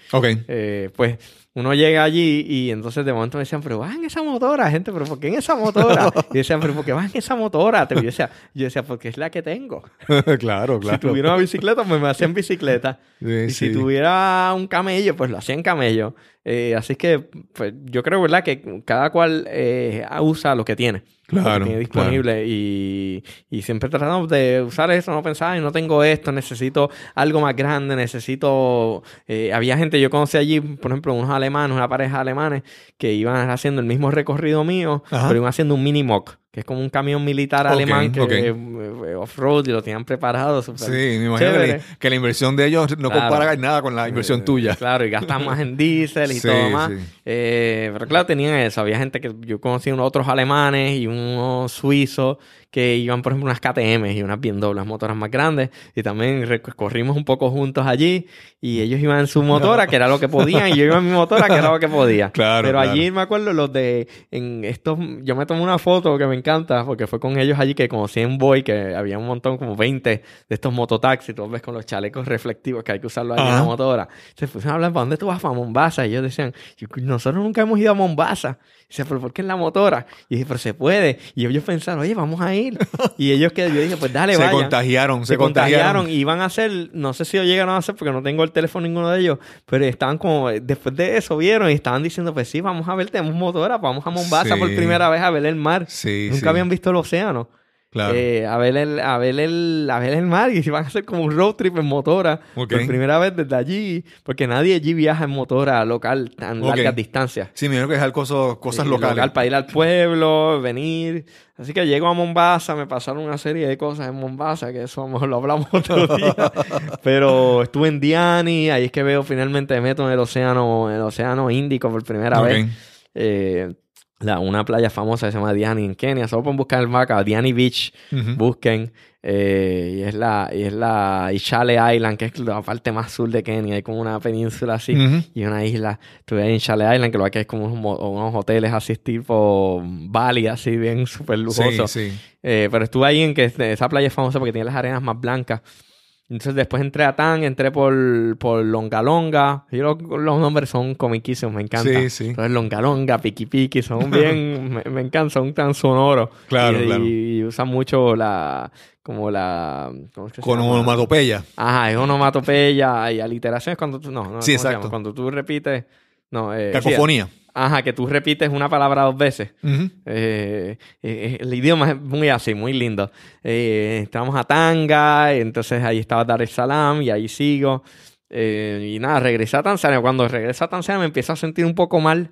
eh, pues uno llega allí y entonces de momento me decían, pero vas en esa motora, gente, pero ¿por qué en esa motora? Y decían, pero ¿por qué vas en esa motora? Y yo decía, yo decía, porque es la que tengo. claro, Si tuviera una bicicleta, pues me hacían bicicleta. Sí, Y sí. si tuviera un camello, pues lo hacía en camello. Eh, así que pues, yo creo, ¿verdad? Que cada cual eh, usa lo que tiene. lo que Claro, tiene disponible. Y, y siempre tratamos de usar eso, no pensar, "Ay, no tengo esto, necesito algo más grande, necesito... eh, había gente, yo conocí allí, por ejemplo, unos alemanes, una pareja de alemanes, que iban haciendo el mismo recorrido mío, Ajá. pero iban haciendo un mini mock que es como un camión militar alemán que eh, off-road y lo tenían preparado. Sí, me imagino que la, que la inversión de ellos no Claro. compara nada con la inversión Eh, tuya. Claro, y gastan más en diésel y Sí, todo más. sí. Eh, pero claro, tenían eso. Había gente que yo conocí unos otros alemanes y unos suizos que iban, por ejemplo, unas KTM y unas BMW, las motoras más grandes. Y también recorrimos un poco juntos allí. Y ellos iban en su motora, que era lo que podían, y yo iba en mi motora, que era lo que podía. Claro, Pero claro. allí me acuerdo los de. En estos, yo me tomé una foto que me encanta, porque fue con ellos allí que conocí en Boy, que había un montón, como 20 de estos mototaxis, tú ves con los chalecos reflectivos que hay que usarlo allí en la motora. Se pusieron a hablar, ¿para dónde tú vas? Para Mombasa. Y ellos decían, "Yo- nosotros nunca hemos ido a Mombasa. Y dice, ¿pero por qué en la motora? Y dije, pero se puede. Y ellos pensaron, oye, vamos a ir. Y ellos que yo dije, pues dale, se contagiaron, se, Se contagiaron contagiaron. y iban a hacer, no sé si lo llegaron a hacer porque no tengo el teléfono ninguno de ellos, pero estaban como, después de eso vieron y estaban diciendo, pues sí, vamos a ver, tenemos motora, vamos a Mombasa Sí. por primera vez a ver el mar. Sí, Nunca sí. habían visto el océano. Claro. Eh, a, ver el, a, ver el, a ver el mar y se van a hacer como un road trip en motora Ok. por primera vez desde allí, porque nadie allí viaja en motora local tan Ok. largas distancias. sí, me que dejar cosas, cosas Sí, locales. local para ir al pueblo, venir. Así que llego a Mombasa, me pasaron una serie de cosas en Mombasa, que eso lo hablamos otro día. Pero estuve en Diani, ahí es que veo finalmente me meto en el océano, en el océano Índico por primera vez. Eh, la, una playa famosa que se llama Diani en Kenia. Solo pueden buscar el mapa, Diani Beach, busquen. eh, y es la, y es la Ishale Island, que es la parte más sur de Kenia. Hay como una península así y una isla. Estuve ahí en Chalet Island, que lo que es como unos, hoteles así tipo Bali, así bien súper lujosos. Sí, sí. Eh, pero estuve ahí en que esa playa es famosa porque tiene las arenas más blancas. Entonces después entré a Tan, entré por, por Longa Longa. Y los, los nombres son comiquísimos, me encanta. Sí, sí. Entonces Longa Longa, Piki Piki, son bien, me, me encantan, son tan sonoros. Claro, y, claro. y usan mucho la, como la, ¿cómo es que se Con llama? onomatopeya. Ajá, es onomatopeya y aliteraciones cuando tú, no, no, Sí, ¿cómo se exacto. Cuando tú repites, no, eh, sí, Cacofonía. Ajá, que tú repites una palabra dos veces. Eh, eh, el idioma es muy así, muy lindo. Eh, entramos a Tanga, entonces ahí estaba Dar es Salaam y ahí sigo. Eh, y nada, regresé a Tanzania. Cuando regreso a Tanzania me empiezo a sentir un poco mal.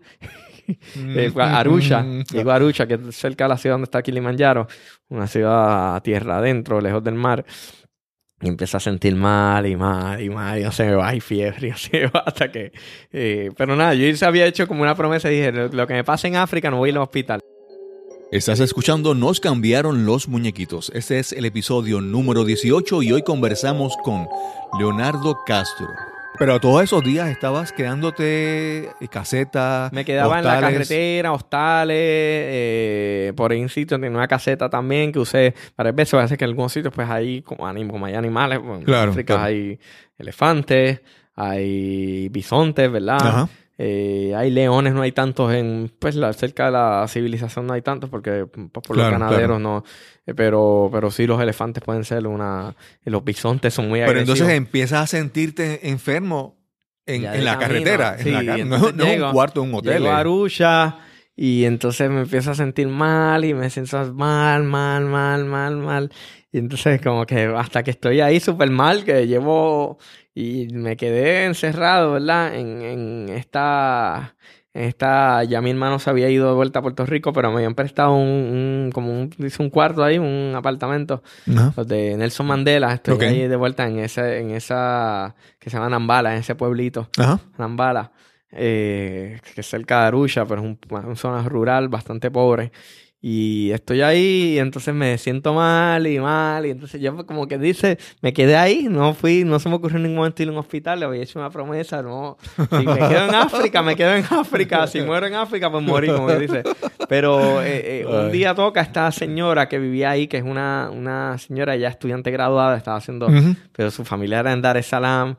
Fue a Arusha, Mm. a Arusha, que es cerca de la ciudad donde está Kilimanjaro, una ciudad tierra adentro, lejos del mar. Y empiezo a sentir mal y mal y mal, y no se me va, y fiebre, y no se me va, hasta que... eh, pero nada, yo se había hecho como una promesa y dije, lo, lo que me pase en África no voy a ir al hospital. Estás escuchando Nos cambiaron los muñequitos. Este es el episodio número 18 y hoy conversamos con Leonardo Castro. Pero todos esos días estabas quedándote en caseta. Me quedaba en la hostales. carretera, hostales, eh, por ahí en sitio tenía una caseta también que usé varias veces. Veces que en algunos sitios, pues ahí, como, como hay animales, pues, en Claro, África claro. hay elefantes, hay bisontes, ¿verdad? Ajá. Eh, hay leones, no hay tantos en, pues, la, cerca de la civilización no hay tantos porque pues, por los Claro, ganaderos no, Eh, pero, pero sí los elefantes pueden ser una, y los bisontes son muy Pero agresivos. entonces empiezas a sentirte enfermo en, la camino, carretera. sí, en la car- no, es un cuarto de un hotel. Llego a eh. Arusha y entonces me empiezo a sentir mal y me siento mal, mal, mal, mal, mal. Y entonces como que hasta que estoy ahí súper mal, que llevo y me quedé encerrado, ¿verdad? En, en esta, en esta, ya mi hermano se había ido de vuelta a Puerto Rico, pero me habían prestado un, un- como un, dice un cuarto ahí, un apartamento los de Nelson Mandela. Estoy ahí de vuelta en ese, en esa, que se llama Nambala, en ese pueblito. Ajá. Nambala, eh, que es cerca de Arusha, pero es un- una zona rural bastante pobre. Y estoy ahí y entonces me siento mal y mal. Y entonces yo pues, como que dice, me quedé ahí, no fui, no se me ocurrió en ningún momento ir a un hospital, le había hecho una promesa, no. Si me quedo en África, me quedo en África. Si muero en África, pues morí, como que dice. Pero eh, eh, un día toca esta señora que vivía ahí, que es una, una señora ya estudiante graduada, estaba haciendo pero su familia era en Dar es Salaam.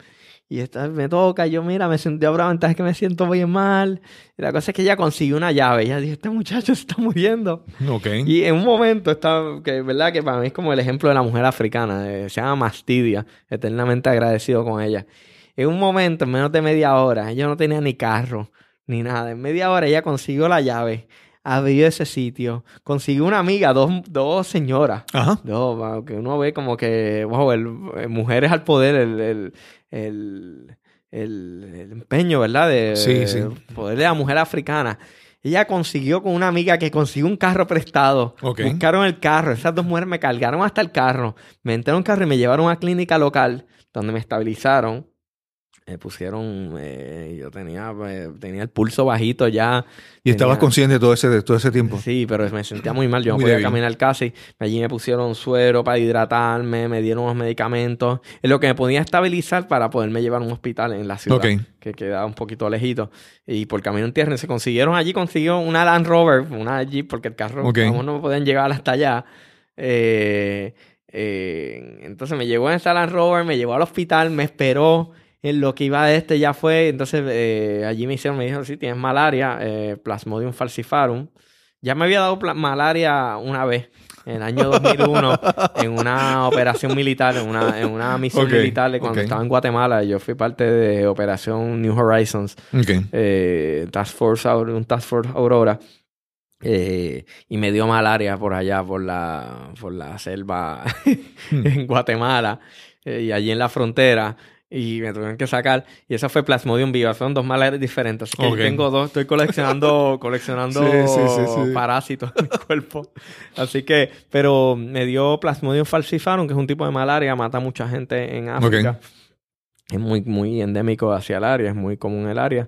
Y esta me toca, yo mira, me sentí ahora ventaja que me siento bien mal. Y la cosa es que ella consiguió una llave. Ella dijo, este muchacho se está muriendo. Ok. Y en un momento está, que verdad que para mí es como el ejemplo de la mujer africana. eh, se llama Mastidia, eternamente agradecido con ella. En un momento, en menos de media hora, ella no tenía ni carro, ni nada. En media hora ella consiguió la llave, abrió ese sitio, consiguió una amiga, dos, dos señoras. Ajá. Wow, que uno ve como que, wow, el, eh, mujeres al poder, el, el, el, el- el empeño, ¿verdad? De, Sí, sí. de la mujer africana. Ella consiguió con una amiga que consiguió un carro prestado. Buscaron el carro. Esas dos mujeres me cargaron hasta el carro. Me entraron en un carro y me llevaron a una clínica local donde me estabilizaron. Me pusieron, eh, yo tenía, eh, tenía el pulso bajito ya. Y estabas consciente de todo ese, de todo ese tiempo. Sí, pero me sentía muy mal. Yo no Muy podía débil. caminar casi. Allí me pusieron suero para hidratarme, me dieron unos medicamentos. Es lo que me podía estabilizar para poderme llevar a un hospital en la ciudad, Ok. que quedaba un poquito lejito. Y por camino en tierra se consiguieron allí, consiguió una Land Rover, una Jeep, porque el carro, Ok. vamos, no podían llegar hasta allá. Eh, eh, entonces me llevó en esa Land Rover, me llevó al hospital, me esperó. En lo que iba de este ya fue, entonces eh, allí me hicieron, me dijeron, sí, tienes malaria, eh, Plasmodium falciparum. Ya me había dado malaria una vez, en el año 2001, en una operación militar, en una, en una misión militar de cuando estaba en Guatemala. Yo fui parte de Operación New Horizons, eh, Task Force, un Task Force Aurora. eh, y me dio malaria por allá, por la, por la selva Hmm. en Guatemala eh, y allí en la frontera. Y me tuvieron que sacar. Y eso fue Plasmodium viva. Fueron dos malarias diferentes. Así que tengo dos. Estoy coleccionando, coleccionando Sí, sí, sí, sí. parásitos en mi cuerpo. Así que, pero me dio Plasmodium falciparum, que es un tipo de malaria. Mata a mucha gente en África. Es muy, muy endémico hacia el área. Es muy común el área.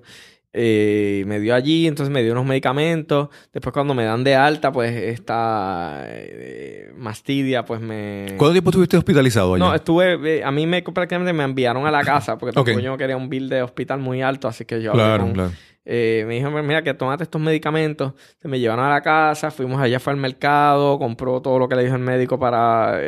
Eh, me dio allí, entonces me dio unos medicamentos. Después cuando me dan de alta, pues esta eh, mastidia, pues me... ¿Cuánto tiempo estuviste hospitalizado allá? No, estuve, eh, a mí me prácticamente me enviaron a la casa porque tampoco Ok. yo no quería un bill de hospital muy alto, así que yo hablé claro, con- claro. eh, me dijo, mira, que tomate estos medicamentos. Se me llevaron a la casa, fuimos allá, fue al mercado, compró todo lo que le dijo el médico para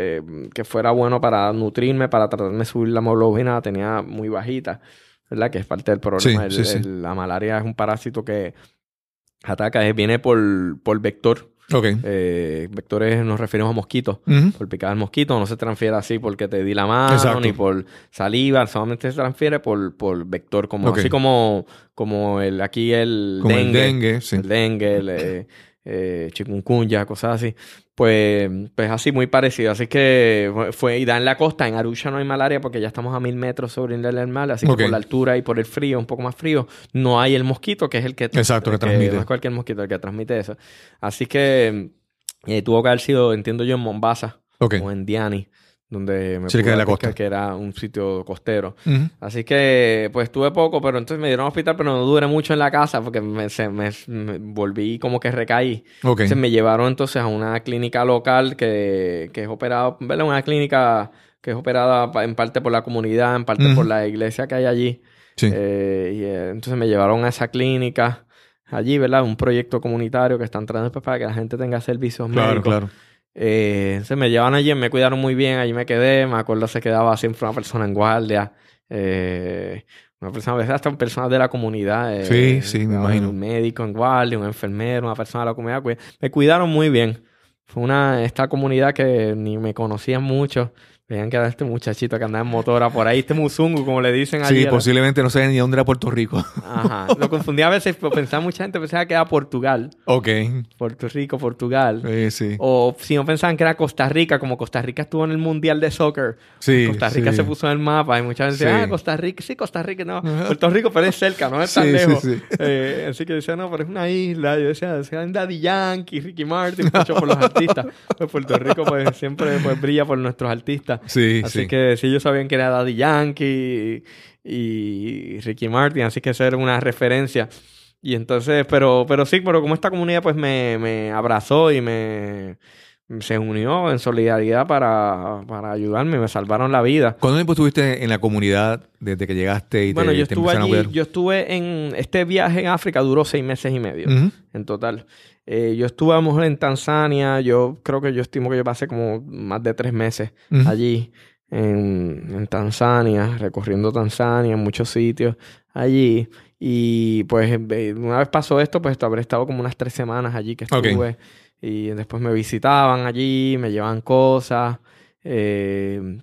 que fuera bueno para nutrirme, para tratarme de subir la hemoglobina, tenía muy bajita, ¿verdad? Que es parte del problema. Sí, El- sí, sí. el- la malaria es un parásito que ataca, viene por, por vector. Ok. Eh, vectores nos referimos a mosquitos por picada del mosquito, no se transfiere así porque te di la mano, Exacto. ni por saliva, solamente se transfiere por, por vector, como así como, como el aquí el Como el dengue, dengue, sí. el dengue, el eh, eh, chikungunya, cosas así. Pues, pues así muy parecido. Así que fue- y da en la costa, en Arusha no hay malaria porque ya estamos a mil metros sobre el nivel del mar, así que por la altura y por el frío, un poco más frío, no hay el mosquito que es el que, Exacto, que transmite. No es cualquier mosquito el que transmite eso. Así que eh, tuvo que haber sido, entiendo yo, en Mombasa o en Diani, donde me Cerca de la pescar, costa. que era un sitio costero. Así que, pues tuve poco, pero entonces me dieron al hospital, pero no duré mucho en la casa porque me, se- me- me volví como que recaí. Ok. Entonces me llevaron entonces a una clínica local que, que es operado, ¿verdad? Una clínica que es operada en parte por la comunidad, en parte por la iglesia que hay allí. Sí. Eh, y eh, entonces me llevaron a esa clínica allí, ¿verdad? Un proyecto comunitario que están tratando pues, para que la gente tenga servicios claro, médicos. claro. Eh, entonces me llevaron allí, me cuidaron muy bien, allí me quedé, me acuerdo se quedaba siempre una persona en guardia, eh, una persona, a veces hasta personas de la comunidad. eh, Sí, sí, me imagino. Un médico en guardia, un enfermero, una persona de la comunidad. cuid- Me cuidaron muy bien. Fue una, esta comunidad que ni me conocían mucho. Veían que era este muchachito que andaba en motora por ahí, este muzungu, como le dicen allí. Sí, a la- posiblemente no sé ni dónde era Puerto Rico. Ajá. Lo confundía a veces, pero pensaba mucha gente pensaba que era Portugal. ok. Puerto Rico, Portugal. Eh, sí. O si no pensaban que era Costa Rica, como Costa Rica estuvo en el Mundial de Soccer. Sí, Costa Rica sí. se puso en el mapa y mucha gente decía, Sí. ah, Costa Rica, sí, Costa Rica, no. Puerto Rico, pero es cerca, no es tan Sí, sí, lejos. sí. Eh, así que decía, no, pero es una isla. Yo decía, decía Daddy Yankee, Ricky Martin, mucho por los artistas. Pues Puerto Rico, pues siempre pues, brilla por nuestros artistas. Sí, Así sí. que sí, ellos sabían que era Daddy Yankee y, y Ricky Martin, así que esa era una referencia. Y entonces, pero, pero sí, pero como esta comunidad pues me, me abrazó y me se unió en solidaridad para, para ayudarme, me salvaron la vida. ¿Cuánto tiempo estuviste en la comunidad desde que llegaste y te, Bueno, yo te estuve empezaron a allí, cuidar? yo estuve en este viaje en África duró seis meses y medio en total. Eh, yo estuve a lo mejor en Tanzania, yo creo que yo estimo que yo pasé como más de tres meses allí en, en Tanzania, recorriendo Tanzania, en muchos sitios allí. Y pues una vez pasó esto, pues habré estado como unas tres semanas allí que estuve. Y después me visitaban allí, me llevaban cosas. Eh,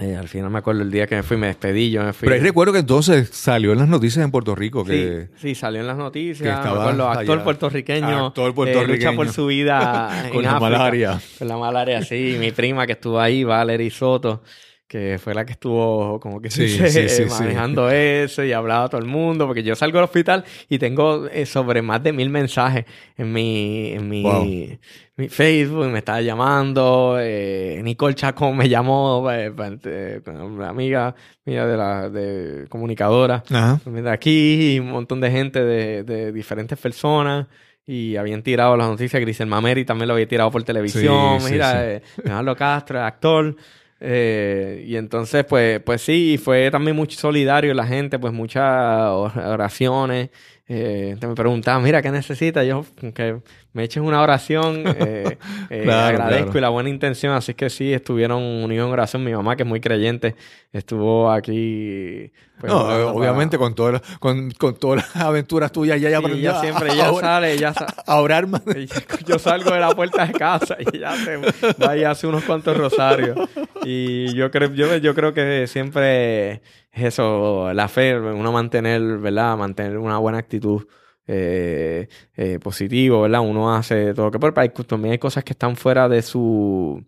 eh, al final me acuerdo el día que me fui, me despedí, yo me fui. Pero ahí recuerdo que entonces salió en las noticias en Puerto Rico Sí, que... sí, salió en las noticias. que me estaba acuerdo, actor allá. puertorriqueño. Actor eh, puertorriqueño. lucha por su vida Con en la África. malaria. Con la malaria, sí. Mi prima que estuvo ahí, Valerie Soto, que fue la que estuvo como que se Sí, sí, eh, sí. manejando eso y hablaba a todo el mundo, porque yo salgo del hospital y tengo eh, sobre más de mil mensajes en mi, en mi, Wow. Mi Facebook, me estaba llamando, eh, Nicole Chacón me llamó, eh, eh, una amiga mía de la de comunicadora. Ajá. Pues Mira, aquí y un montón de gente de, de diferentes personas y habían tirado las noticias. Grisel Mameri también lo había tirado por televisión. Sí, sí, Mira, sí. eh, Leonardo Castro, actor. Eh, y entonces, pues, pues sí, fue también muy solidario la gente, pues muchas oraciones. Eh, te me preguntaban, mira, ¿qué necesitas? Yo, que me echen una oración, eh, eh, Claro, agradezco claro. y la buena intención. Así que sí, estuvieron unidos en oración. Mi mamá, que es muy creyente, estuvo aquí. pues, No, orando obviamente para- con, todas las- con, con todas las aventuras tuyas ya, ya Sí, ella siempre, ella orar- sale, sa- a orar Yo salgo de la puerta de casa y ella se va y hace unos cuantos rosarios. Y yo creo, yo, yo creo que siempre eso, la fe, uno mantener, ¿verdad? Mantener una buena actitud eh, eh, positivo, ¿verdad? Uno hace todo lo que puede, pero también hay cosas que están fuera de su...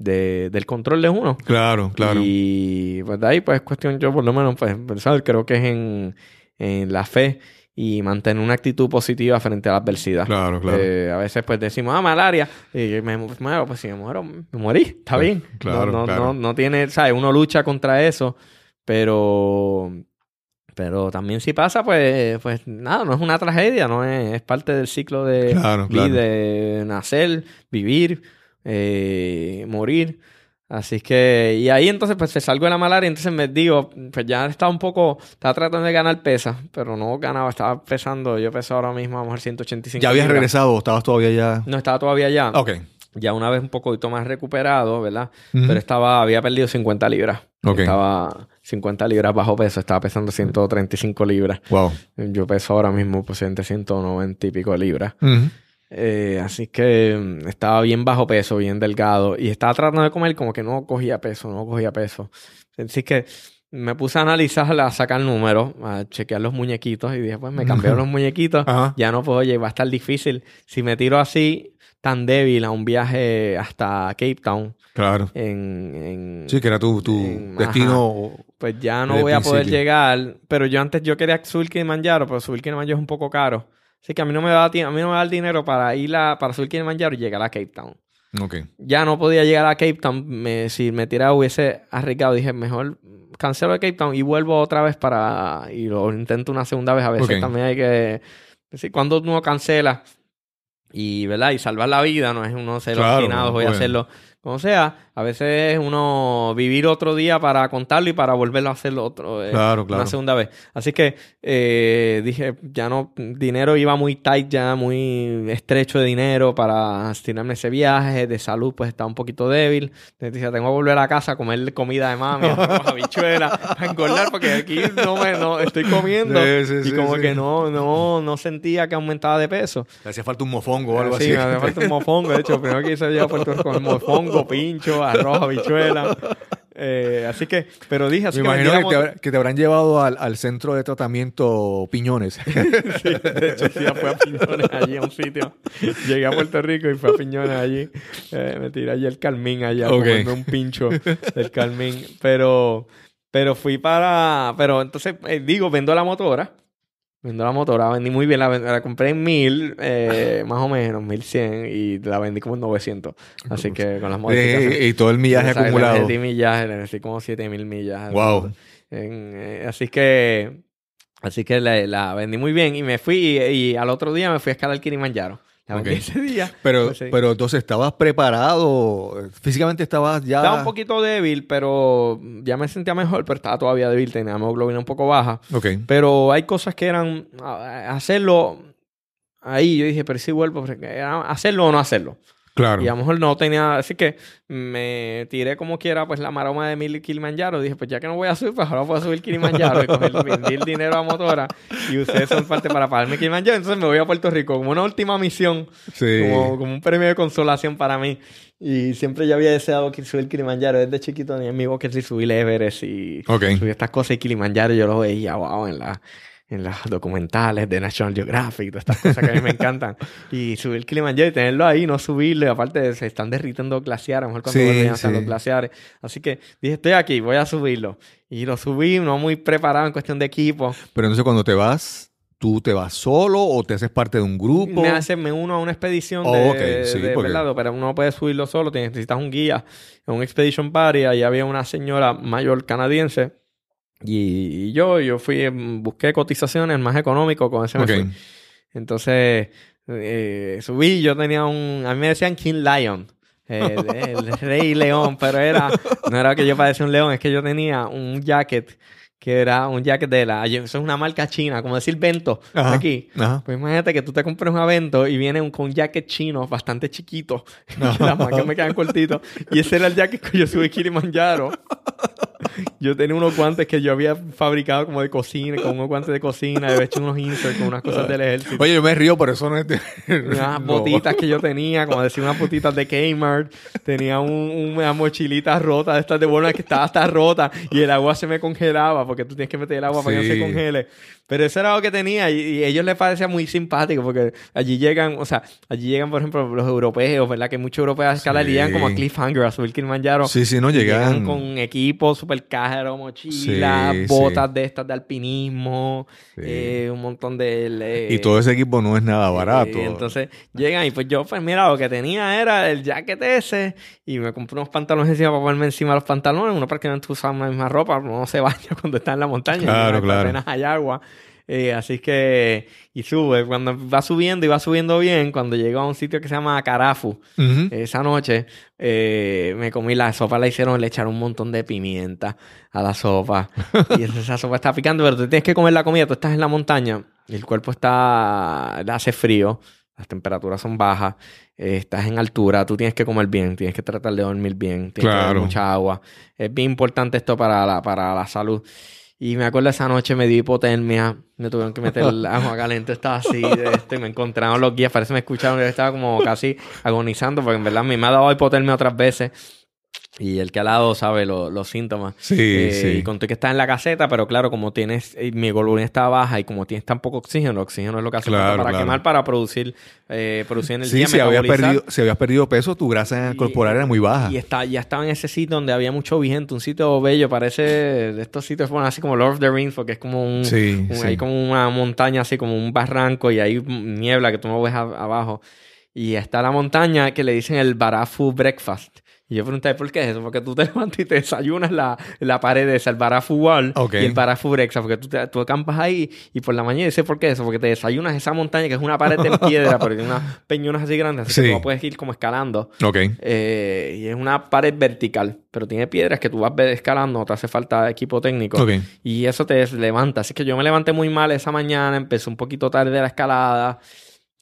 De, del control de uno. Claro, claro. Y pues de ahí, pues es cuestión, yo por lo menos, pues pensar, creo que es en, en la fe y mantener una actitud positiva frente a la adversidad. Claro, claro. Eh, a veces pues decimos, ah, malaria, y me muero, pues si me muero, me morí, está Claro, bien. claro, no, no, claro. no, no tiene, ¿sabes? Uno lucha contra eso, pero... Pero también si pasa, pues, pues nada, no es una tragedia, no es, es parte del ciclo de Claro, vida, claro. de nacer, vivir, eh, morir. Así que, y ahí entonces pues se salgo de la malaria, entonces me digo, pues ya estaba un poco, estaba tratando de ganar pesa, pero no ganaba, estaba pesando, yo peso ahora mismo a lo mejor 185 ¿Ya habías libras. regresado o estabas todavía ya? No estaba todavía allá, Ok. ya una vez un poquito más recuperado, ¿verdad? Pero estaba, había perdido 50 libras. Estaba 50 libras bajo peso, estaba pesando 135 libras. Wow. Yo peso ahora mismo pues entre 190 y pico libras. Eh, así que mm, estaba bien bajo peso, bien delgado. Y estaba tratando de comer como que no cogía peso, no cogía peso. Así que me puse a analizar, a sacar números, a chequear los muñequitos y dije, pues me cambiaron los muñequitos. Ajá. Ya no puedo, oye, va a estar difícil. Si me tiro así, tan débil a un viaje hasta Cape Town, Claro. en... en Sí, que era tu, tu en- destino. pues ya no voy a poder principio. llegar. Pero yo antes yo quería subir Kilimanjaro, pero subir Kilimanjaro es un poco caro. Así que a mí no me da, a mí no me da el dinero para ir a, para subir Kilimanjaro y llegar a Cape Town. Ok. Ya no podía llegar a Cape Town. Me, si me tiraba hubiese arriesgado. Dije, mejor cancelo de Cape Town y vuelvo otra vez para... Y lo intento una segunda vez. A veces Ok. también hay que... Sí, cuando uno cancela y, ¿verdad? Y salvar la vida, no es uno ser Claro, obstinado, voy a hacerlo. Como sea, a veces uno vivir otro día para contarlo y para volverlo a hacerlo otro, eh, Claro, claro. una segunda vez. Así que eh, dije, ya no, dinero iba muy tight ya, muy estrecho de dinero para tirarme ese viaje, de salud pues estaba un poquito débil. Entonces dije, tengo que volver a casa a comer comida de mami, habichuela, para engordar, porque aquí no me, no, estoy comiendo Sí, sí, y sí, como sí. que no, no, no sentía que aumentaba de peso. Le hacía falta un mofongo o algo sí, así. me hace falta un mofongo. De hecho, primero que hice yo a Puerto Rico mofongo, pincho, arroz, habichuela. Eh, así que, pero dije, así Me que imagino que te, habrá- que te habrán llevado al, al centro de tratamiento Piñones. Sí, de hecho, sí, fue a Piñones allí a un sitio. Llegué a Puerto Rico y fue a Piñones allí. Eh, me tiré allí el Carmín allá, Ok. comiendo un pincho del Carmín. Pero, pero fui para, pero entonces, eh, digo, vendo la motora. Vendo la motora, vendí muy bien, la, la compré en mil, eh, más o menos, mil cien, y la vendí como en 900. Así que con las modificaciones. Eh, y todo el millaje Exacto, acumulado. Le metí millaje, le metí como 7000 millas. Wow. En, eh, así que, así que la, la vendí muy bien y me fui y, y al otro día me fui a escalar el Kilimanjaro. Ese día. Pero, Pues sí. pero entonces estabas preparado, físicamente estabas ya... Estaba un poquito débil, pero ya me sentía mejor, pero estaba todavía débil, tenía hemoglobina un poco baja. Pero hay cosas que eran hacerlo ahí. Yo dije, pero si vuelvo, porque era hacerlo o no hacerlo. Claro. Y a lo mejor no tenía, así que me tiré como quiera pues la maroma de mil Kilimanjaro. Dije, pues ya que no voy a subir, pues ahora puedo subir Kilimanjaro. Y vendí el dinero a motora y usé esa parte para pagarme Kilimanjaro. Entonces me voy a Puerto Rico como una última misión, Sí. como, como un premio de consolación para mí. Y siempre yo había deseado que subir Kilimanjaro. Desde chiquito ni en mi boca sí subí el Everest y Ok. subí estas cosas y Kilimanjaro yo lo veía, wow, en la en las documentales de National Geographic, todas estas cosas que a mí me encantan. Y subir Kilimanjaro y tenerlo ahí, no subirlo. Y aparte se están derritiendo glaciares, a lo mejor cuando Sí, vuelven sí. los glaciares. Así que dije, estoy aquí, voy a subirlo. Y lo subí, no muy preparado en cuestión de equipo. Pero entonces cuando te vas, ¿tú te vas solo o te haces parte de un grupo? Me hace, me uno a una expedición Oh, de, ok, sí, de- porque- ¿verdad? Pero uno no puede subirlo solo, necesitas un guía. Un expedition party, ahí había una señora mayor canadiense. Y, y yo, yo fui, em, busqué cotizaciones más económico, con ese me Ok. fui. Entonces, eh, subí, yo tenía un, a mí me decían King Lion. eh, el, rey león, pero era, no era que yo parecía un león, es que yo tenía un jacket que era un jacket de la, eso es una marca china, como decir Vento Ajá. aquí. Ajá. Pues imagínate que tú te compres un evento y viene un, con un jacket chino bastante chiquito. que las marcas me quedan cortitos. Y ese era el jacket que yo subí Kilimanjaro. Yo tenía unos guantes que yo había fabricado como de cocina, con unos guantes de cocina, había hecho unos inserts con unas cosas del ejército. Oye, yo me río, pero eso no es. Unas No. botitas que yo tenía, como decir, unas botitas de Kmart. Tenía un- una mochilita rota de estas de Walmart que estaba hasta rota y el agua se me congelaba porque tú tienes que meter el agua para que no se congele. Pero eso era lo que tenía y, y a ellos les parecía muy simpático porque allí llegan, o sea, allí llegan, por ejemplo, los europeos, ¿verdad? Que muchos europeos a escala Sí. llegan como a Cliffhanger, a subir Kilimanjaro. Sí, sí, no Y llegan... con equipo super cajero, mochila, Sí, botas de estas de alpinismo, Sí. eh, un montón de... Y todo ese equipo no es nada barato. y entonces llegan y pues yo, pues mira, lo que tenía era el jacket ese y me compré unos pantalones encima para ponerme encima los pantalones, uno para que no usaban la misma ropa, no se baña cuando está en la montaña, Claro, claro. apenas hay agua. Eh, así que, y sube, cuando va subiendo y va subiendo bien, cuando llego a un sitio que se llama Carafu, esa noche eh, me comí la sopa, la hicieron, le echaron un montón de pimienta a la sopa. y esa, sopa está picando, pero tú tienes que comer la comida, tú estás en la montaña el cuerpo está, hace frío, las temperaturas son bajas, eh, estás en altura, tú tienes que comer bien, tienes que tratar de dormir bien, tienes que Claro. beber mucha agua. Es bien importante esto para la, para la salud. Y me acuerdo esa noche me dio hipotermia, me tuvieron que meter el agua caliente, estaba así, de esto, y me encontraron los guías, parece que me escucharon, yo estaba como casi agonizando, porque en verdad me ha dado hipotermia otras veces. Y el que al lado sabe lo- los síntomas. Sí, Eh, sí. Y conté que está en la caseta, pero claro, como tienes, eh, mi hemoglobina está baja y como tienes tan poco oxígeno, el oxígeno es lo que hace Claro, para claro. quemar, para producir, eh, producir energía, Sí, si habías, perdido, si habías perdido peso, tu grasa Y- corporal era muy baja. Y está, ya estaba en ese sitio donde había mucho viento, un sitio bello, parece de estos sitios, bueno, así como Lord of the Rings, porque es como un, Sí, un- sí. hay como una montaña, así como un barranco y hay niebla que tú no ves a- abajo. y está la montaña que le dicen el Barafu Breakfast. Y yo pregunté, ¿por qué es eso? Porque tú te levantas y te desayunas la, la pared de esa, el Barafu Wall Ok. y el Barafu Breakfast, porque tú, te- tú acampas ahí y por la mañana, sé por qué es eso, porque te desayunas esa montaña que es una pared de piedra, pero tiene unas peñonas así grandes, así Sí. que tú no puedes ir como escalando. Eh, y es una pared vertical, pero tiene piedras que tú vas escalando, te hace falta equipo técnico. Y eso te levanta. Así que yo me levanté muy mal esa mañana, empecé un poquito tarde la escalada.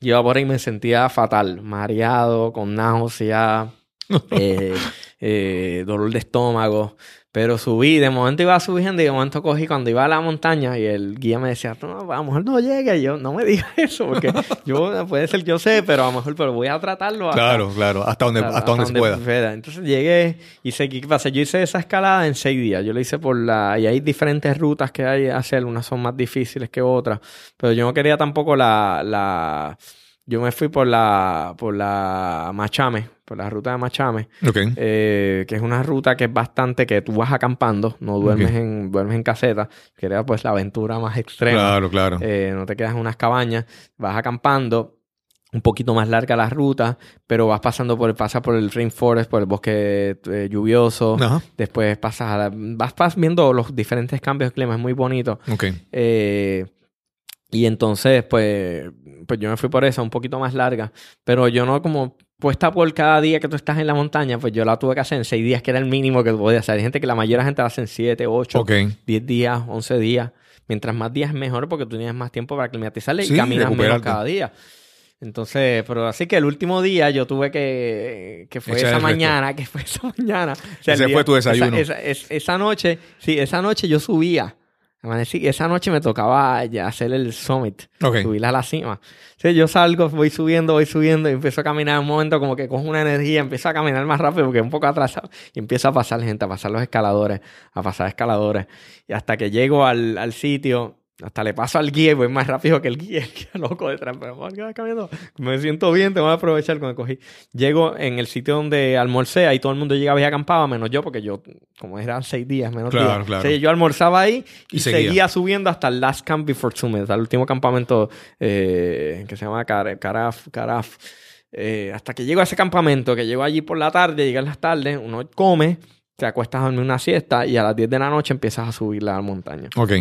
Iba por ahí y me sentía fatal, mareado, con náusea, eh, eh, dolor de estómago. Pero subí, de momento iba subiendo y de momento cogí cuando iba a la montaña y el guía me decía, no, a lo mejor no llegue. Y yo, no me digas eso, porque yo, puede ser, yo sé, pero a lo mejor pero voy a tratarlo. hasta- Claro, claro. Hasta donde, Claro, hasta donde se pueda. Entonces llegué y sé qué pasa. Yo hice esa escalada en seis días. Yo lo hice por la... Y hay diferentes rutas que hay que hacer. Unas son más difíciles que otras. Pero yo no quería tampoco la... la... Yo me fui por la... Por la Machame. Por la ruta de Machame. Ok. eh, que es una ruta que es bastante... Que tú vas acampando. No duermes, en, duermes en caseta. Que era pues la aventura más extrema. Claro, claro. Eh, no te quedas en unas cabañas, vas acampando, un poquito más larga la ruta, pero vas pasando por, pasas por el rainforest, por el bosque eh, lluvioso, Ajá. después pasas a la- vas, vas viendo los diferentes cambios de clima, es muy bonito. Ok. Eh, y entonces, pues, pues yo me fui por esa, un poquito más larga, pero yo no como puesta por cada día que tú estás en la montaña, pues yo la tuve que hacer en seis días, que era el mínimo que podía hacer. Hay gente que la mayoría de la gente la hace en siete, ocho, Ok. 10 días, 11 días. Mientras más días mejor porque tú tienes más tiempo para aclimatizarle y Sí, caminas menos cada día. Entonces, pero así que el último día yo tuve que, que fue Echar esa resto. mañana, que fue esa mañana. O sea, Ese fue tu esa- desayuno. Esa, es- esa noche, sí, esa noche yo subía. Amanecí, esa noche me tocaba ya hacer el summit, Ok. subir a la cima. Sea, yo salgo, voy subiendo, voy subiendo y empiezo a caminar. Un momento como que cojo una energía, empiezo a caminar más rápido porque es un poco atrasado. Y empiezo a pasar gente, a pasar los escaladores, a pasar escaladores. Y hasta que llego al, al sitio, hasta le paso al guía y voy más rápido que el guía, el guía loco detrás. Pero voy. Me siento bien, tengo que aprovechar cuando cogí. Llego en el sitio donde almorcé, ahí todo el mundo llegaba y acampaba, menos yo, porque yo, como eran seis días, menos Claro, días. claro. O sea, yo almorzaba ahí y, Y seguía. seguía. subiendo hasta el Last Camp Before Summit, hasta el último campamento eh, que se llama Car- Caraf. Caraf. Eh, hasta que llego a ese campamento, que llego allí por la tarde, llegan las tardes, uno come, te acuestas a dormir una siesta y a las 10 de la noche empiezas a subir la montaña Ok.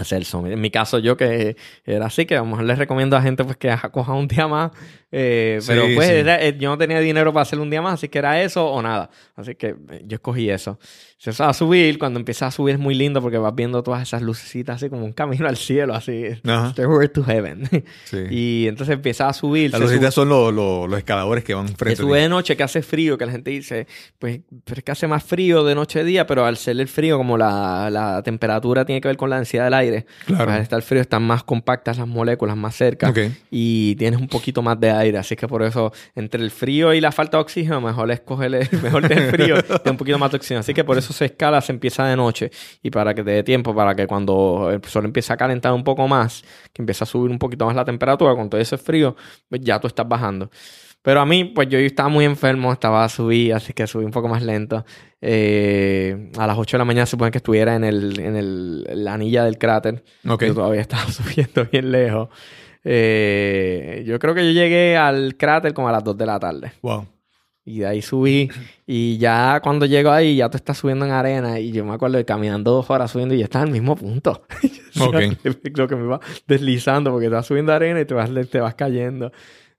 Hacer summit. En mi caso, yo que era así, que a lo mejor les recomiendo a gente pues que coja un día más. Eh, Sí, pero pues sí. era- eh, yo no tenía dinero para hacer un día más, así que era eso o nada. Así que eh, yo escogí eso. Se empezaba a subir, cuando empieza a subir es muy lindo porque vas viendo todas esas lucecitas así como un camino al cielo, así. Stairway to heaven. Sí. y entonces empieza a subir. Las sube- lucitas son los, los, los escaladores que van frente sube de noche, que hace frío, que la gente dice, pues, pero es que hace más frío de noche a día, pero al ser el frío, como la, la temperatura tiene que ver con la densidad del aire, Claro. al estar frío están más compactas las moléculas, más cerca, Ok. y tienes un poquito más de aire, así que por eso, entre el frío y la falta de oxígeno, mejor escoger el, mejor tener frío y un poquito más de oxígeno, así que por eso se escala, se empieza de noche, y para que te dé tiempo, para que cuando el sol empiece a calentar un poco más, que empiece a subir un poquito más la temperatura, con todo ese frío, pues ya tú estás bajando. Pero a mí, pues yo estaba muy enfermo, estaba a subir, así que subí un poco más lento. Eh, a las 8 de la mañana se supone que estuviera en, el, en el, la anilla del cráter. Ok. Yo todavía estaba subiendo bien lejos. Eh, yo creo que yo llegué al cráter como a las 2 de la tarde. Wow. Y de ahí subí. Y ya cuando llego ahí, ya tú estás subiendo en arena. Y yo me acuerdo de caminando dos horas subiendo y ya estaba al mismo punto. Ok. Lo que me iba deslizando porque estás subiendo arena y te vas, te vas cayendo.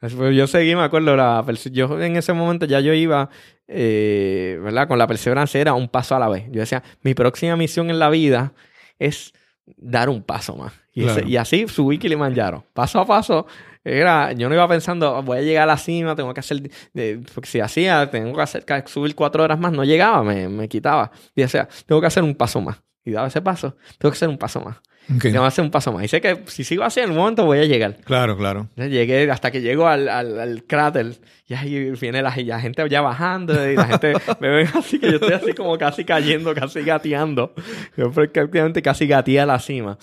Fue, Yo seguí, me acuerdo, la, yo en ese momento ya yo iba, eh, ¿verdad? Con la perseverancia era un paso a la vez. Yo decía, mi próxima misión en la vida es dar un paso más. Y, ese- Claro. y así subí Kilimanjaro. Paso a paso. Era, yo no iba pensando, voy a llegar a la cima, tengo que hacer, porque si hacía, tengo que hacer, subir cuatro horas más, no llegaba, me, me quitaba. Y decía, tengo que hacer un paso más. Y daba ese paso, tengo que hacer un paso más. Ok. Tengo que hacer un paso más. Y sé que si sigo así, en un momento voy a llegar. Claro, claro. Entonces llegué hasta que llego al, al, al cráter y ahí viene la, la gente ya bajando y la gente me ven así que yo estoy así como casi cayendo, casi gateando. Yo prácticamente casi gateé a la cima.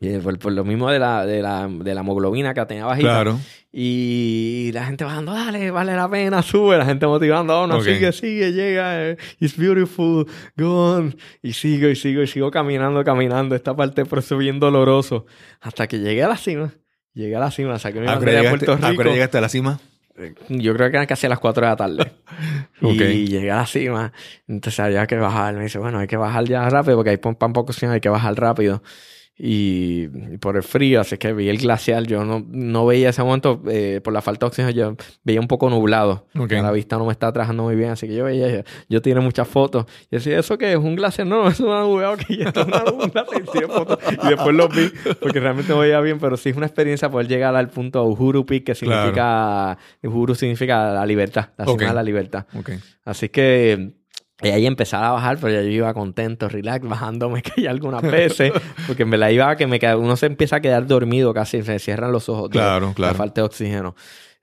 Y por, por lo mismo de la, de, la, de la hemoglobina que tenía bajita. Claro. Y la gente bajando, dale, vale la pena, sube. La gente motivando, oh, no, sigue, sigue, llega. eh, It's beautiful, go on. Y sigo, y sigo, y sigo caminando, caminando. Esta parte eso bien doloroso. Hasta que llegué a la cima. Llegué a la cima, saqué mi ¿A qué hora bandera de llegaste, Puerto a llegaste a la cima? yo creo que eran casi a las 4 de la tarde. Y llegué a la cima. Entonces había que bajar. Me dice, bueno, hay que bajar ya rápido porque hay pan poco hay que bajar rápido. Y, por el frío, así que vi el glacial. Yo no, no veía ese momento, eh, por la falta de oxígeno, yo veía un poco nublado. Ok. La vista no me estaba trabajando muy bien, así que yo veía, yo, yo tiré muchas fotos. Y decía, ¿eso qué es? ¿Un glaciar? No, es una nube, ok, esto es una, un glaciar. Y. Y después los vi, porque realmente no veía bien, pero sí es una experiencia poder llegar al punto Uhuru Peak, que significa, Uhuru significa la libertad, la Ok. cima de la libertad. Ok. Así que y ahí empezaba a bajar, pero ya yo iba contento, relax, bajando, me caía algunas veces, porque en verdad iba a que me quedaba, uno se empieza a quedar dormido casi, se cierran los ojos. Claro, claro. La falta de oxígeno.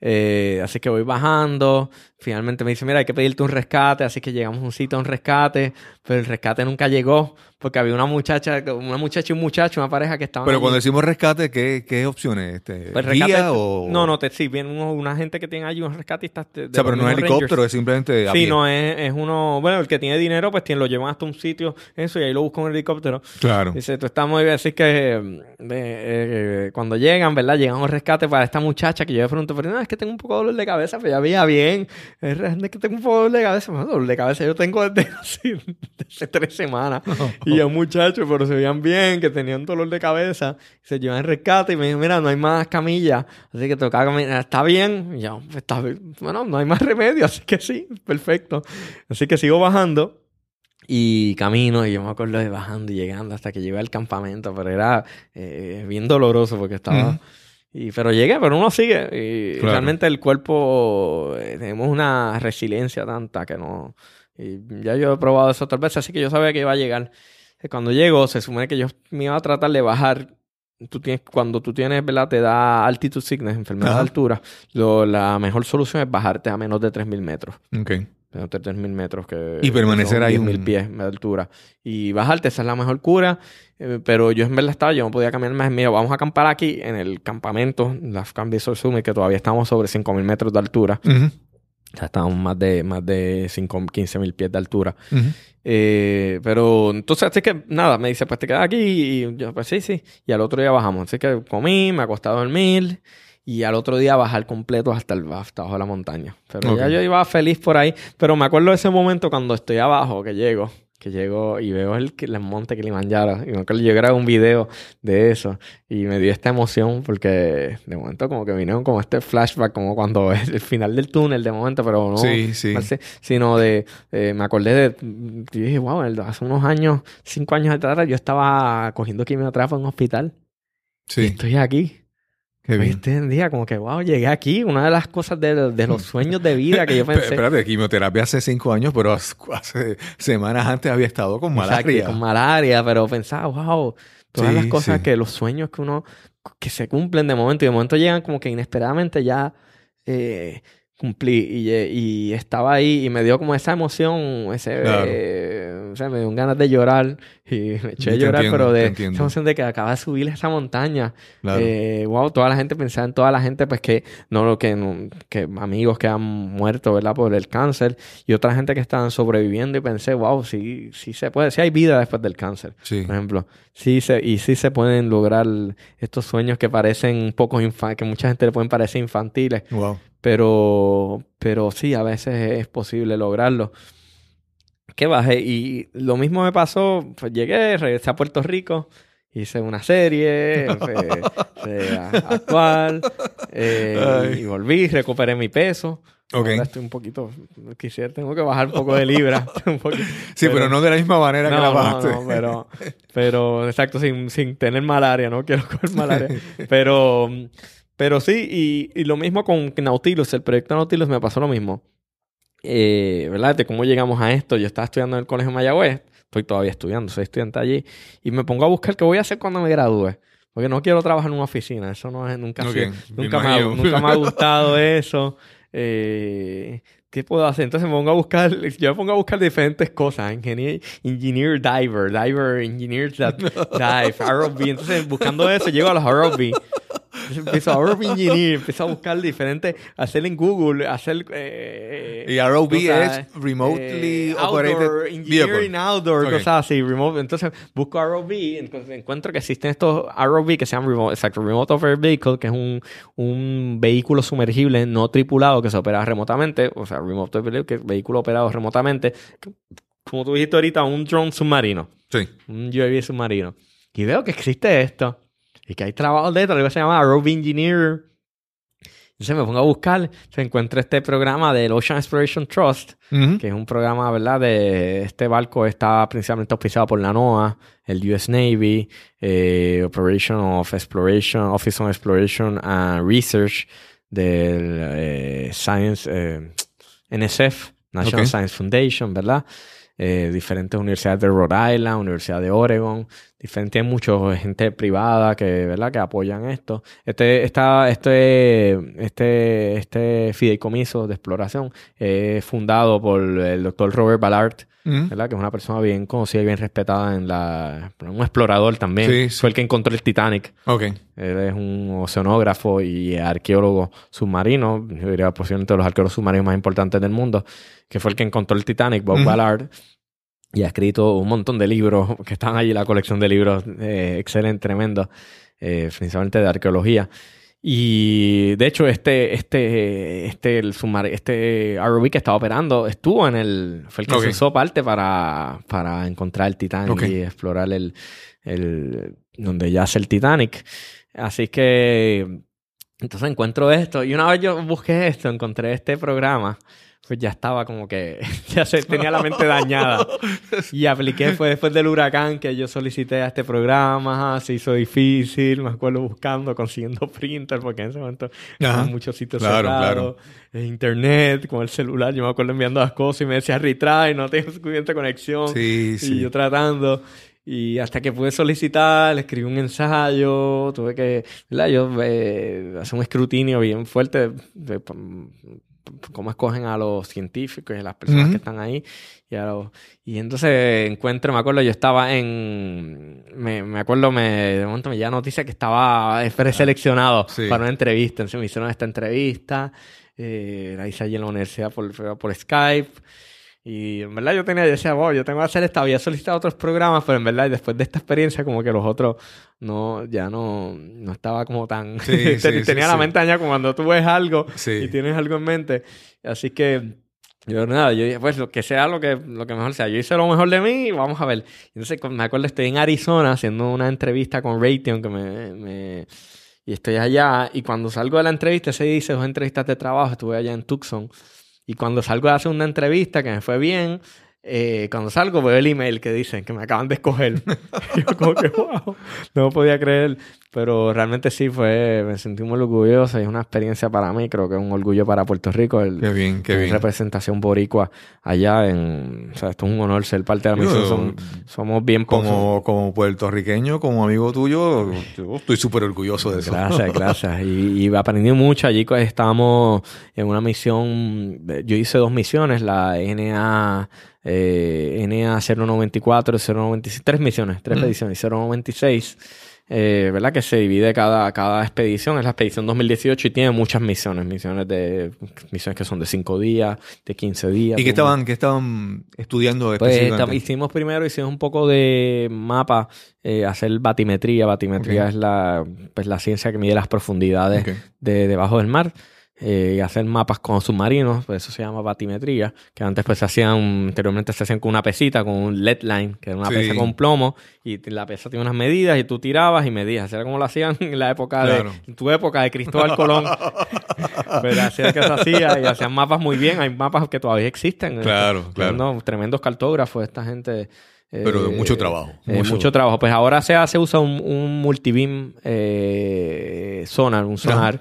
Eh, así que voy bajando, finalmente me dice, mira, hay que pedirte un rescate, así que llegamos a un sitio a un rescate, pero el rescate nunca llegó, porque había una muchacha, una muchacha y un muchacho, una pareja que estaban Pero allí. cuando decimos rescate, ¿qué, qué opciones? Este, Pues ¿Guía rescate- o...? No, no, te, sí, viene uno- una gente que tiene allí, unos rescatistas. de- de O sea, pero no es helicóptero, Rangers. es simplemente a Sí, pie. no, es, es uno. Bueno, el que tiene dinero, pues tiene, lo llevan hasta un sitio, eso, y ahí lo buscan un helicóptero. Claro. Dice, tú estás muy bien. Así que eh, eh, cuando llegan, ¿verdad? Llegan a un rescate para esta muchacha que yo de pronto, pero no, es que tengo un poco de dolor de cabeza, pero ya veía bien. Es realmente que tengo un poco de dolor de cabeza. Dolor de cabeza yo tengo desde así, desde tres semanas. y ya un muchacho, pero se veían bien, que tenían dolor de cabeza. Se llevan el rescate y me dijeron, mira, no hay más camillas, así que toca caminar. ¿Está bien? Y yo, "Pues está bien. Bueno, no hay más remedio, así que sí, perfecto. Así que sigo bajando. Y camino, y yo me acuerdo de bajando y llegando hasta que llegué al campamento, pero era eh, bien doloroso porque estaba... y, pero llegué, pero uno sigue. Y Claro. realmente el cuerpo, eh, tenemos una resiliencia tanta que no... Y ya yo he probado eso otras veces, así que yo sabía que iba a llegar. Eh, Cuando llego, se supone que yo me iba a tratar de bajar. Tú tienes, cuando tú tienes, ¿verdad? Te da altitude sickness, enfermedad Ajá. de altura. Lo- la mejor solución es bajarte a menos de 3.000 metros Ok. Menos de 3.000 metros que Y permanecer ahí 10.000 un- pies de altura y bajarte esa es la mejor cura eh, pero yo en verdad estaba yo no podía caminar más mira vamos a acampar aquí en el campamento la Afghan Base Summit que todavía estamos sobre 5.000 metros de altura Ujú, ya estábamos más de más de 5, 15.000 pies de altura eh, pero entonces, así que nada, me dice, pues te quedas aquí. Y yo, pues sí, sí. Y al otro día bajamos. Así que comí, me acosté a dormir. Y al otro día bajar completo hasta, el, hasta abajo de la montaña. Pero ya yo iba feliz por ahí. Pero me acuerdo de ese momento cuando estoy abajo, que llego. Que llego y veo el, el monte Kilimanjaro. Y me acuerdo, yo grabé un video de eso. Y me dio esta emoción porque de momento como que vinieron como este flashback, como cuando es el final del túnel de momento, pero no Sí, sí. se- sino de, eh, me acordé de, yo dije, wow, hace unos años, cinco años atrás, yo estaba cogiendo quimioterapia en un hospital. Y Sí, estoy aquí. Este día, como que, wow, llegué aquí. Una de las cosas de, de los sueños de vida que yo pensé. Espérate, quimioterapia hace cinco años, pero hace, semanas antes había estado con Exacto, malaria. con malaria, pero pensaba, wow, todas Sí, las cosas sí. que los sueños que uno, que se cumplen de momento y de momento llegan como que inesperadamente ya eh, cumplí y, estaba ahí y me dio como esa emoción, ese, Claro. eh, o sea, me dio ganas de llorar y me eché a llorar, entiendo, pero de esa emoción de que acaba de subir esa montaña. Claro. Eh, wow, toda la gente pensaba en toda la gente, pues que no lo que, no- que amigos que han muerto, ¿verdad? Por el cáncer y otra gente que estaban sobreviviendo y pensé, wow, sí, sí se puede, sí hay vida después del cáncer, sí. por ejemplo. Sí se, y sí se pueden lograr estos sueños que parecen un poco infantiles, que mucha gente le pueden parecer infantiles, Wow. Pero, pero sí, a veces es posible lograrlo. Que bajé y lo mismo me pasó, pues llegué, regresé a Puerto Rico, hice una serie, a- actual, eh, y volví, recuperé mi peso. Ok. Ahora estoy un poquito, quisiera, tengo que bajar un poco de libra. un poquito, Sí, pero, no de la misma manera que no, la no, bajaste. no, pero, pero exacto, sin, sin tener malaria, no quiero coger malaria. Pero, pero sí, y, y lo mismo con Nautilus, el proyecto Nautilus me pasó lo mismo. Eh, ¿Verdad? De cómo llegamos a esto. Yo estaba estudiando en el Colegio Mayagüez, estoy todavía estudiando, soy estudiante allí, y me pongo a buscar qué voy a hacer cuando me gradúe. Porque no quiero trabajar en una oficina, eso no es, nunca, nunca, me ha, nunca me ha gustado eso. Eh, ¿Qué puedo hacer? Entonces me pongo a buscar, yo me pongo a buscar diferentes cosas. Engineer, engineer diver, diver, engineer that dive, ROV. Entonces buscando eso, llego a los ROV. Empiezo a Engineer, empiezo a buscar diferentes, hacer en Google, hacer... Eh, Y ROV cosas, es Remotely eh, Operated outdoor, Engineering Vehicle. Outdoor, Ok. cosas así, remote. Entonces busco ROV, entonces encuentro que existen estos ROV que se llaman remote, exacto, Remote Vehicle, que es un, un vehículo sumergible no tripulado que se opera remotamente, o sea, Remote Operated Vehicle, que es vehículo operado remotamente, como tú dijiste ahorita, un drone submarino Sí. un UAV submarino. Y veo que existe esto. Y que hay trabajos de esto, algo que se llama Roving Engineer. Entonces me pongo a buscar, se encuentra este programa del Ocean Exploration Trust, que es un programa, ¿verdad? De este barco está principalmente auspiciado por la NOAA, el US Navy, eh, Operation of Exploration, Office of Exploration and Research del eh, Science, eh, NSF, National. Science Foundation, ¿verdad? Eh, diferentes universidades de Rhode Island, Universidad de Oregon, diferentes, hay mucha gente privada que, ¿verdad? que apoyan esto. Este, esta, este, este, este fideicomiso de exploración es fundado por el doctor Robert Ballard, ¿verdad? Que es una persona bien conocida y bien respetada en la... Un explorador también. Sí, sí. Fue el que encontró el Titanic. Ok. Él es un oceanógrafo y arqueólogo submarino. Yo diría posiblemente de los arqueólogos submarinos más importantes del mundo. Que fue el que encontró el Titanic, Bob. Ballard. Y ha escrito un montón de libros que están allí, la colección de libros eh, excelente, tremendo. eh, principalmente de arqueología. Y de hecho, este, este, este, el submar este ROV que estaba operando estuvo en el. Fue el que Ok. se usó parte para, para encontrar el Titanic y explorar el, el. donde yace el Titanic. Así que. Entonces encuentro esto. Y una vez yo busqué esto, encontré este programa. Pues ya estaba como que. ya se tenía la mente dañada. Y apliqué, fue después del huracán que yo solicité a este programa, se hizo difícil, me acuerdo buscando, consiguiendo printer, porque en ese momento Ajá. muchos sitios Claro, cerrados, eh, internet, con el celular, yo me acuerdo enviando las cosas y me decía retry, no tengo suficiente conexión, Sí, y sí. yo tratando. Y hasta que pude solicitar, le escribí un ensayo, tuve que, ¿verdad? Yo eh, hacer un escrutinio bien fuerte de, de- cómo escogen a los científicos y a las personas que están ahí. Y, a los- y entonces encuentro, me acuerdo, yo estaba en, me, me acuerdo, me, de momento me llega noticia que estaba preseleccionado Sí. para una entrevista. Entonces me hicieron esta entrevista, eh, la hice allí en la universidad por, por Skype. Y en verdad yo tenía, yo decía, wow, yo tengo que hacer esta, había solicitado otros programas, pero en verdad después de esta experiencia como que los otros no, ya no, no estaba como tan... Sí, Ten- sí, tenía sí, la mente dañada como cuando tú ves algo y tienes algo en mente. Así que yo nada, yo pues lo que sea lo que, lo que mejor sea. Yo hice lo mejor de mí y vamos a ver. Entonces me acuerdo, estoy en Arizona haciendo una entrevista con Raytheon que me... me- y estoy allá y cuando salgo de la entrevista, ese día hice dos entrevistas de trabajo, estuve allá en Tucson. Y cuando salgo de hacer una entrevista que me fue bien, eh, cuando salgo veo el email que dicen que me acaban de escoger. Yo como que, wow, no podía creer. Pero realmente sí fue, me sentí muy orgulloso y es una experiencia para mí, creo que es un orgullo para Puerto Rico. El, Qué bien, qué en bien. representación boricua allá en... O sea, esto es un honor ser parte de la misión. Som- somos bien pocos. Como, como puertorriqueño, como amigo tuyo, yo estoy súper orgulloso de eso. Gracias, gracias. Y, y aprendí mucho. Allí estábamos en una misión. Yo hice dos misiones, la NA, eh, NA 094, 096, tres misiones, tres Mm. expediciones, 096. Eh, ¿Verdad? Que se divide cada, cada expedición. Es la expedición 2018 y tiene muchas misiones. Misiones de misiones que son de cinco días, de 15 días. ¿Y qué estaban, qué estaban estudiando pues hicimos primero, hicimos un poco de mapa, eh, hacer batimetría. Batimetría Ok. es la, pues, la ciencia que mide las profundidades Ok. de debajo del mar. Eh, y hacer mapas con submarinos, pues eso se llama batimetría, que antes pues se hacían, anteriormente se hacían con una pesita, con un lead line, que era una Sí. pesa con plomo, y la pesa tiene unas medidas y tú tirabas y medías. Era como lo hacían en la época Claro. de, en tu época de Cristóbal Colón. Pero así es que se hacía y hacían mapas muy bien. Hay mapas que todavía existen. Claro, Son claro. unos tremendos cartógrafos, esta gente. eh, Pero de mucho trabajo, eh, mucho- mucho. trabajo. Pues ahora se hace, usa un, un multibeam eh, sonar, un sonar.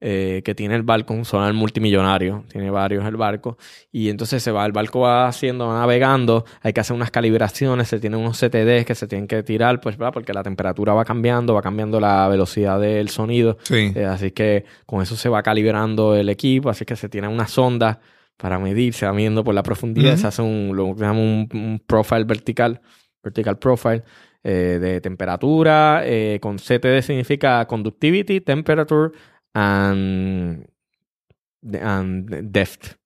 Eh, que tiene el barco, un sonar multimillonario, tiene varios el barco, y entonces se va, el barco va haciendo, va navegando, hay que hacer unas calibraciones, se tienen unos CTDs que se tienen que tirar, pues, ¿verdad? porque la temperatura va cambiando, va cambiando la velocidad del sonido, Sí. eh, así que con eso se va calibrando el equipo, así que se tiene una sonda para medir, se va midiendo por la profundidad, se hace un, lo que llamamos un, un profile vertical, vertical profile, eh, de temperatura. eh, con CTD significa Conductivity, Temperature and, and Depth.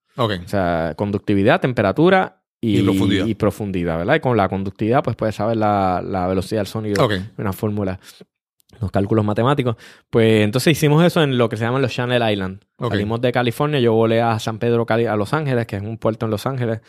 O sea, conductividad, temperatura y, Y profundidad. y profundidad, ¿verdad? Y con la conductividad, pues puedes saber la, la velocidad del sonido una fórmula, los cálculos matemáticos. Pues entonces hicimos eso en lo que se llaman los Channel Islands. Ok. Salimos de California, yo volé a San Pedro, Cali- a Los Ángeles, que es un puerto en Los Ángeles,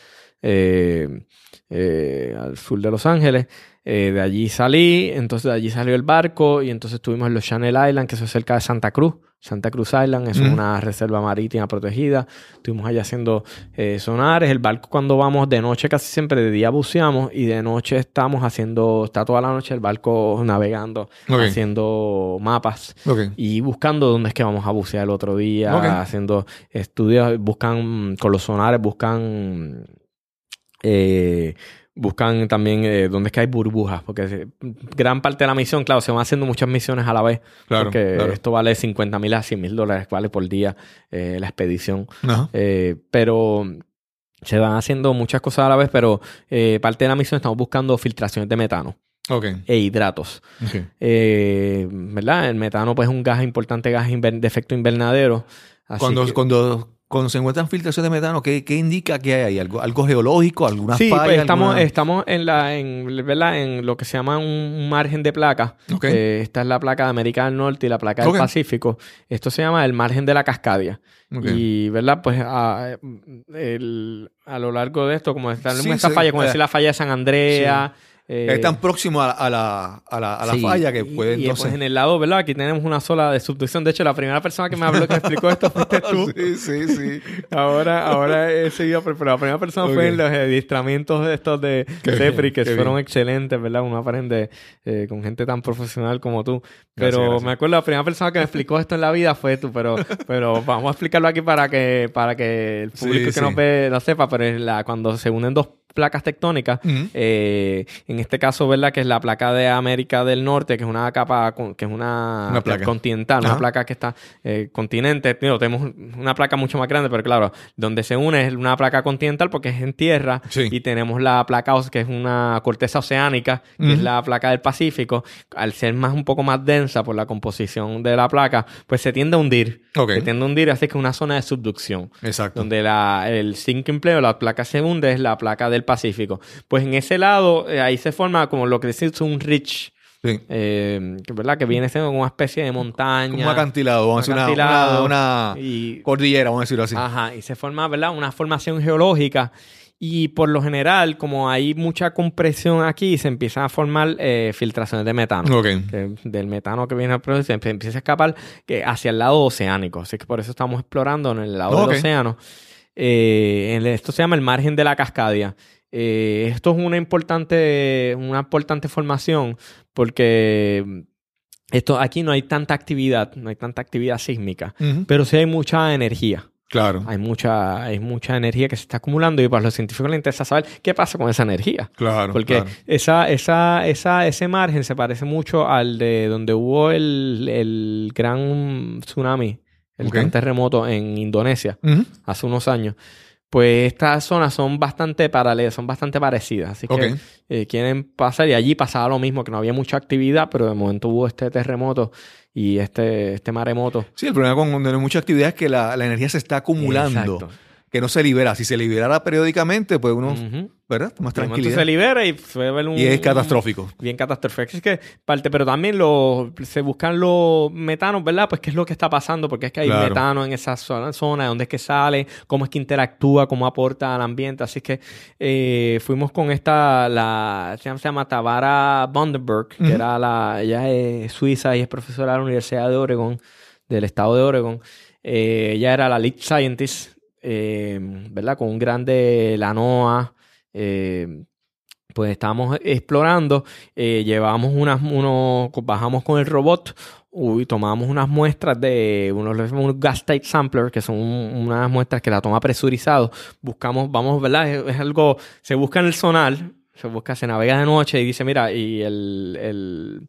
eh, eh, al sur de Los Ángeles. Eh, de allí salí, entonces de allí salió el barco y entonces estuvimos en los Channel Islands, que eso es cerca de Santa Cruz. Santa Cruz Island es una reserva marítima protegida. Estuvimos allá haciendo eh, sonares. El barco cuando vamos de noche casi siempre, de día buceamos y de noche estamos haciendo, está toda la noche el barco navegando, Ok. haciendo mapas Ok. y buscando dónde es que vamos a bucear el otro día, Ok. haciendo estudios, buscan con los sonares, buscan eh, buscan también eh, dónde es que hay burbujas, porque gran parte de la misión, claro, se van haciendo muchas misiones a la vez, Claro. porque claro. esto vale 50 mil a 100 mil dólares, vale por día eh, la expedición. Eh, pero se van haciendo muchas cosas a la vez, pero eh, parte de la misión estamos buscando filtraciones de metano Ok. e hidratos. Ok. Eh, ¿Verdad? El metano pues es un gas importante, gas de efecto invernadero. Así Cuando, que- cuando, cuando se encuentran filtración de metano, ¿qué, qué indica que hay ahí? ¿Algo, algo geológico? ¿Alguna sí, falla? pues estamos, alguna- estamos en la, en, ¿verdad? en lo que se llama un, margen de placa. Ok. Eh, esta es la placa de América del Norte y la placa del. Pacífico. Esto se llama el margen de la Cascadia. Ok. Y, ¿verdad? Pues a, el- a lo largo de esto, como está Sí, esta sí, falla, como eh, decir la falla de San Andrea. Eh, es tan próximo a, a la, a la, a la Sí, falla que puede y, entonces... pues en el lado, ¿verdad? Aquí tenemos una sola de subducción. De hecho, la primera persona que me habló, que me explicó esto fuiste tú. sí, sí, sí. Ahora, ahora he seguido, pero la primera persona fue en los adiestramientos de estos de CEPRI, que fueron bien. excelentes, ¿verdad? Uno aprende eh, con gente tan profesional como tú. Pero Gracias, gracias. me acuerdo, la primera persona que me explicó esto en la vida fue tú, pero, pero vamos a explicarlo aquí para que, para que el Sí, público que sí. nos ve lo sepa, pero es la, cuando se unen dos placas tectónicas, eh, en este caso, ¿verdad? Que es la placa de América del Norte, que es una capa, que es una, Una placa. continental, una placa que está eh, continente. Tenemos una placa mucho más grande, pero claro, donde se une es una placa continental porque es en tierra Sí. y tenemos la placa que es una corteza oceánica, que es la placa del Pacífico. Al ser más un poco más densa por la composición de la placa, pues se tiende a hundir. Se tiende a hundir, así que es una zona de subducción Exacto. donde la, el sinking plane o la placa se hunde es la placa del Pacífico. Pues en ese lado, eh, ahí se forma como lo que decimos un ridge, Sí. eh, que, ¿verdad? Que viene siendo una especie de montaña. Como un acantilado, vamos a un decir una, una, una y, cordillera, vamos a decirlo así. ajá, y se forma, ¿verdad? Una formación geológica. Y por lo general, como hay mucha compresión aquí, se empiezan a formar eh, filtraciones de metano. Que del metano que viene al proceso se emp- empieza a escapar que hacia el lado oceánico. Así que por eso estamos explorando en el lado del océano. Eh, esto se llama el margen de la cascadia. Eh, esto es una importante, una importante formación porque esto, aquí no hay tanta actividad, no hay tanta actividad sísmica, pero sí hay mucha energía. Claro. Hay mucha, hay mucha energía que se está acumulando y para los científicos les interesa saber qué pasa con esa energía. Claro. Porque claro. esa, esa, esa, ese margen se parece mucho al de donde hubo el, el gran tsunami, el gran terremoto en Indonesia hace unos años. Pues estas zonas son bastante paralelas, son bastante parecidas. Así que eh, quieren pasar y allí pasaba lo mismo, que no había mucha actividad, pero de momento hubo este terremoto y este, este maremoto. Sí, el problema con donde no hay mucha actividad es que la, la energía se está acumulando, Exacto. Que no se libera. Si se liberara periódicamente, pues uno, Ujú. ¿verdad? Más tranquilidad. se libera y fue ver un... Y es catastrófico. bien catastrófico. Es que parte, pero también lo, se buscan los metanos, ¿verdad? Pues qué es lo que está pasando, porque es que hay Claro. metano en esa zona, zona, de dónde es que sale, cómo es que interactúa, cómo aporta al ambiente. Así que eh, fuimos con esta, la, se llama, se llama Tabara Bundenberg, que era la, ella es suiza y es profesora de la Universidad de Oregon, del estado de Oregon. Eh, ella era la lead scientist, eh, ¿verdad? Con un grande, la NOAA, eh, pues estábamos explorando, eh, llevamos unas, unos, bajamos con el robot y tomamos unas muestras de unos, unos gas type samplers, que son un- unas muestras que la toma presurizado. Buscamos, vamos, ¿verdad? Es, algo, se busca en el sonar, se busca, se navega de noche y dice, mira, y el,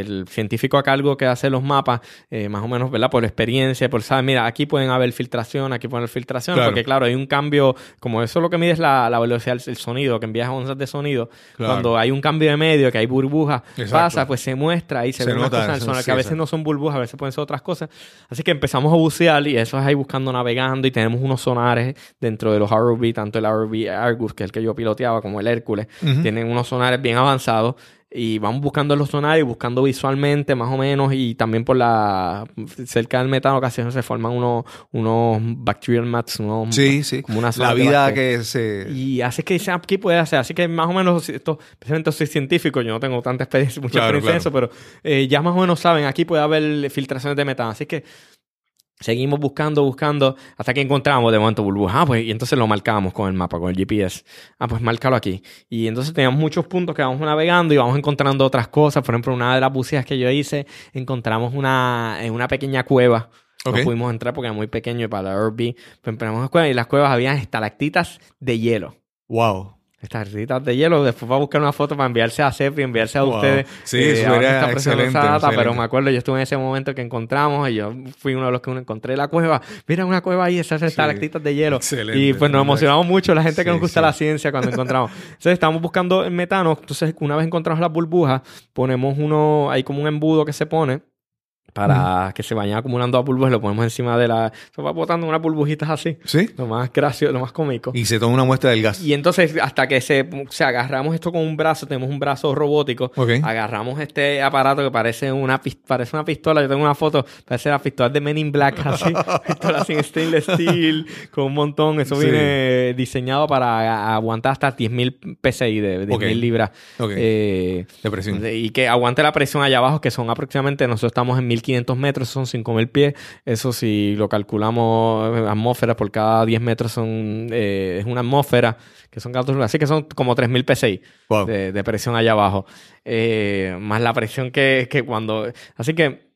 el científico a cargo que hace los mapas, eh, más o menos, ¿verdad? Por experiencia, por saber, mira, aquí pueden haber filtración, aquí pueden haber filtración, Claro. porque claro, hay un cambio, como eso lo que mide es la, la velocidad del sonido, que envías onzas de sonido, Claro. cuando hay un cambio de medio, que hay burbujas, Exacto. pasa, pues se muestra y se, Se ve una nota cosa en el que a veces no son burbujas, a veces pueden ser otras cosas. Así que empezamos a bucear y eso es ahí buscando, navegando y tenemos unos sonares dentro de los ROV, tanto el ROV Argus, que es el que yo piloteaba, como el Hércules, tienen unos sonares bien avanzados y vamos buscando los sonares y buscando visualmente más o menos y también por la cerca del metano casi se forman unos unos bacterial mats unos, Sí, sí. como unas La vida que se... y así que aquí puede hacer así que más o menos esto especialmente soy científico yo no tengo tanta experiencia mucha Claro, experiencia en eso pero eh, ya más o menos saben aquí puede haber filtraciones de metano. Así que Seguimos buscando, buscando, hasta que encontramos de momento burbujas. Ah, pues, y entonces lo marcamos con el mapa, con el GPS. Ah, pues márcalo aquí. Y entonces teníamos muchos puntos que vamos navegando y vamos encontrando otras cosas. Por ejemplo, una de las buceas que yo hice, encontramos una, en una pequeña cueva. No pudimos entrar porque era muy pequeño y para la RV. Pero entramos en las cuevas y en las cuevas había estalactitas de hielo. Wow. Estalactitas de hielo. Después va a buscar una foto para enviarse a CEP y enviarse a Wow. ustedes. Sí, Eh, eso era está excelente, esa data, excelente. Pero me acuerdo, yo estuve en ese momento que encontramos y yo fui uno de los que encontré la cueva. Mira una cueva ahí, esas estalactitas de hielo. Excelente, y pues nos emocionamos mucho la gente que nos gusta sí. la ciencia cuando encontramos. Entonces estamos buscando metano. Entonces una vez encontramos las burbujas, ponemos uno, hay como un embudo que se pone para que se vayan acumulando las burbujas, lo ponemos encima de la... Se va botando unas burbujitas así. ¿Sí? Lo más gracioso, lo más cómico. Y se toma una muestra del gas. Y entonces, hasta que se, se agarramos esto con un brazo, tenemos un brazo robótico, Ok. agarramos este aparato que parece una, parece una pistola. Yo tengo una foto, parece la pistola de Men in Black, así, pistola en stainless steel, con un montón. Eso Sí. viene diseñado para a- aguantar hasta 10.000 PSI, de 10.000 Ok. libras. Ok. Eh, de- y que aguante la presión allá abajo, que son aproximadamente, nosotros estamos en 1500 metros, son 5000 pies. Eso si lo calculamos, eh, atmósferas por cada 10 metros son, eh, es una atmósfera, que son 14, así que son como 3000 PSI Wow. de, de presión allá abajo. Eh, más la presión que, que cuando. Así que.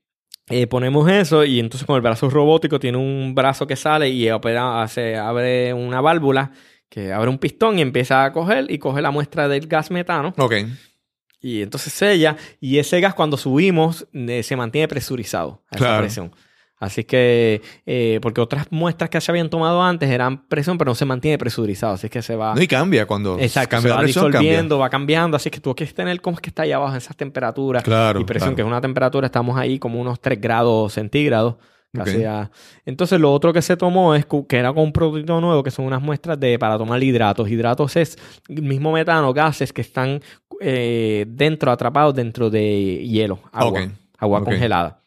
eh, ponemos eso y entonces con el brazo robótico tiene un brazo que sale y opera, se abre una válvula que abre un pistón y empieza a coger y coge la muestra del gas metano Ok. Y entonces sella y ese gas cuando subimos eh, se mantiene presurizado a esa Claro. presión. Así que, eh, porque otras muestras que se habían tomado antes eran presión, pero no se mantiene presurizado. Así que se va. No, y cambia cuando Exacto, cambia se la va presión, disolviendo, va cambiando. Así que tú quieres tener cómo es que está ahí abajo en esas temperaturas. Claro, Y presión, claro. que es una temperatura, estamos ahí como unos 3 grados centígrados. Casi a- Entonces, lo otro que se tomó es que era con un prototipo nuevo, que son unas muestras de para tomar hidratos. Hidratos es el mismo metano, gases que están eh, dentro, atrapados dentro de hielo, agua, agua congelada.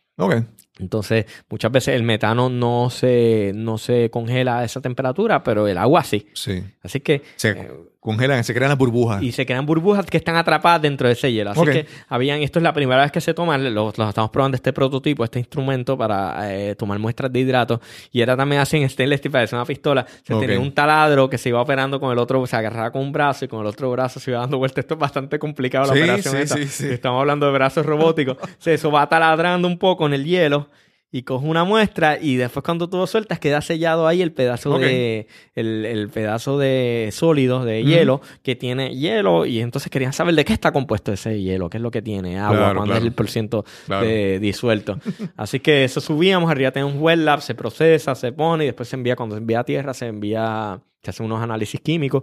Entonces, muchas veces el metano no se, no se congela a esa temperatura, pero el agua sí. Sí. Así que Se eh, congelan, se crean las burbujas. y se crean burbujas que están atrapadas dentro de ese hielo. Así que habían, esto es la primera vez que se toman, los, los estamos probando este prototipo, este instrumento para eh, tomar muestras de hidratos. Y era también así en stainless steel, parece una pistola. Se Ok. tenía un taladro que se iba operando con el otro, se agarraba con un brazo y con el otro brazo se iba dando vueltas. Esto es bastante complicado la Sí, operación sí, esa. sí, sí. Estamos hablando de brazos robóticos. O sea, eso va taladrando un poco en el hielo. Y coge una muestra y después cuando tú lo sueltas queda sellado ahí el pedazo de el, el pedazo de sólido de hielo que tiene hielo y entonces querían saber de qué está compuesto ese hielo, qué es lo que tiene, agua, Claro, cuánto claro. es el por ciento Claro. de disuelto. Así que eso subíamos, arriba tenemos un wet lab, se procesa, se pone y después se envía, cuando se envía a tierra, se envía, se hacen unos análisis químicos.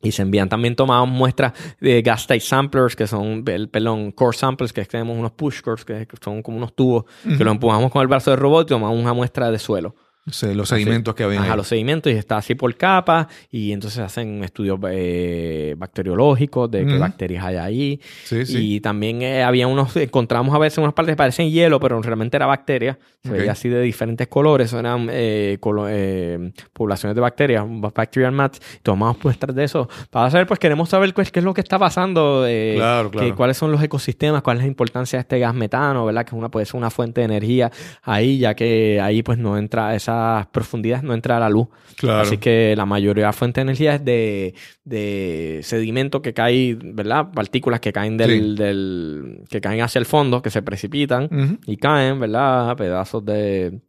Y se envían también tomadas muestras de gas type samplers, que son, pelón, core samples, que tenemos unos push cores, que son como unos tubos, que lo empujamos con el brazo de robot y tomamos una muestra de suelo. Sí, los sedimentos que habían Ajá, ahí. los sedimentos y está así por capas y entonces hacen estudios eh, bacteriológicos de qué bacterias hay ahí. Sí, sí. Y también eh, había unos, encontramos a veces unas partes que parecen hielo, pero realmente era bacteria. Se veía así de diferentes colores. Eran eh, colo- eh, poblaciones de bacterias, bacterial mats. Tomamos muestras de eso. Para saber, pues queremos saber qué, es- qué es lo que está pasando. Claro, claro. que- cuáles son los ecosistemas, cuál es la importancia de este gas metano, ¿verdad? Que una puede ser una fuente de energía ahí, ya que ahí pues no entra, esas profundidades no entra la luz. Claro. Así que la mayoría de la fuente de energía es de, de sedimento que cae, ¿verdad? Partículas que caen del, Sí. del- que caen hacia el fondo, que se precipitan y caen, ¿verdad? Pedazos de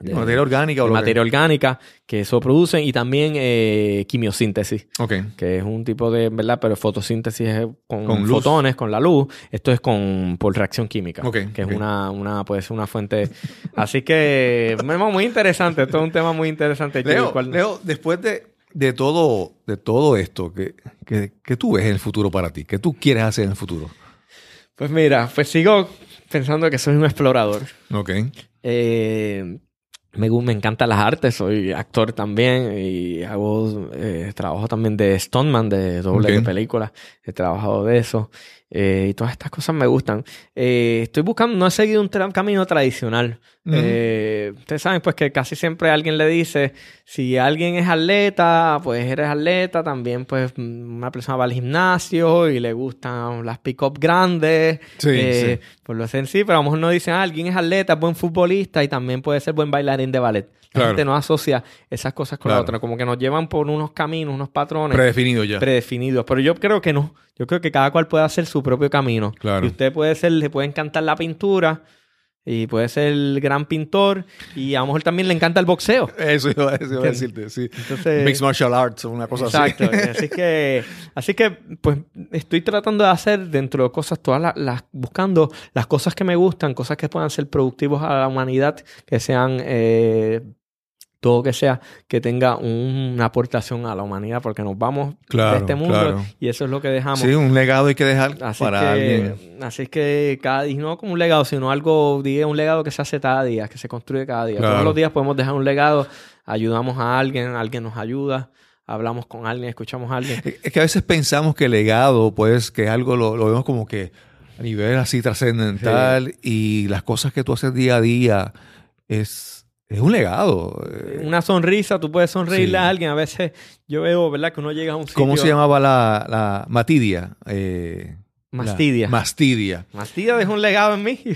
de- Materia orgánica o de lo que- materia orgánica, que eso producen, y también eh, quimiosíntesis, Ok. que es un tipo de, ¿verdad? Pero fotosíntesis es con, fotones, con la luz. Esto es con por reacción química, Ok, que es una, una, puede ser una fuente. Así que, muy interesante. Esto es un tema muy interesante. que- Leo, cual- Leo, después de, de todo, de todo esto, ¿qué, qué, qué tú ves en el futuro para ti? ¿Qué tú quieres hacer en el futuro? Pues mira, pues sigo pensando que soy un explorador. Ok. Eh, me, me encantan las artes, soy actor también y hago eh, trabajo también de stuntman, de doble Ok. de películas. He trabajado de eso eh, y todas estas cosas me gustan. Eh, estoy buscando, no he seguido un camino tradicional. Eh, ustedes saben pues que casi siempre alguien le dice, si alguien es atleta, pues eres atleta, también pues una persona va al gimnasio y le gustan las pick-up grandes. Sí, eh, Por lo sencillo, pero a lo mejor no dicen, ah, alguien es atleta, es buen futbolista y también puede ser buen bailarín de ballet. La Claro. gente no asocia esas cosas con Claro. la otra, como que nos llevan por unos caminos, unos patrones Predefinido ya. predefinidos. Pero yo creo que no. Yo creo que cada cual puede hacer su propio camino. Claro. Y usted puede ser, le puede encantar la pintura y puede ser el gran pintor y a lo mejor también le encanta el boxeo. Eso iba, eso iba a decirte, sí. Entonces, Mixed martial arts, una cosa Exacto. así. así que, así que, pues, estoy tratando de hacer dentro de cosas, todas las, las- buscando las cosas que me gustan, cosas que puedan ser productivos a la humanidad, que sean, eh, todo que sea, que tenga una aportación a la humanidad, porque nos vamos Claro, de este mundo claro. y eso es lo que dejamos. Sí, un legado hay que dejar Así para que, alguien. así es que cada y no como un legado, sino algo, un legado que se hace cada día, que se construye cada día. Claro. Todos los días podemos dejar un legado, ayudamos a alguien, alguien nos ayuda, hablamos con alguien, escuchamos a alguien. Es que a veces pensamos que legado, pues, que algo lo, lo vemos como que a nivel así trascendental y las cosas que tú haces día a día es, es un legado. Eh, Una sonrisa, tú puedes sonreírle Sí. a alguien. A veces yo veo, ¿verdad? Que uno llega a un sitio... ¿Cómo se llamaba la, la Matidia? Eh, Mastidia. la- Mastidia. Mastidia dejó un legado en mí.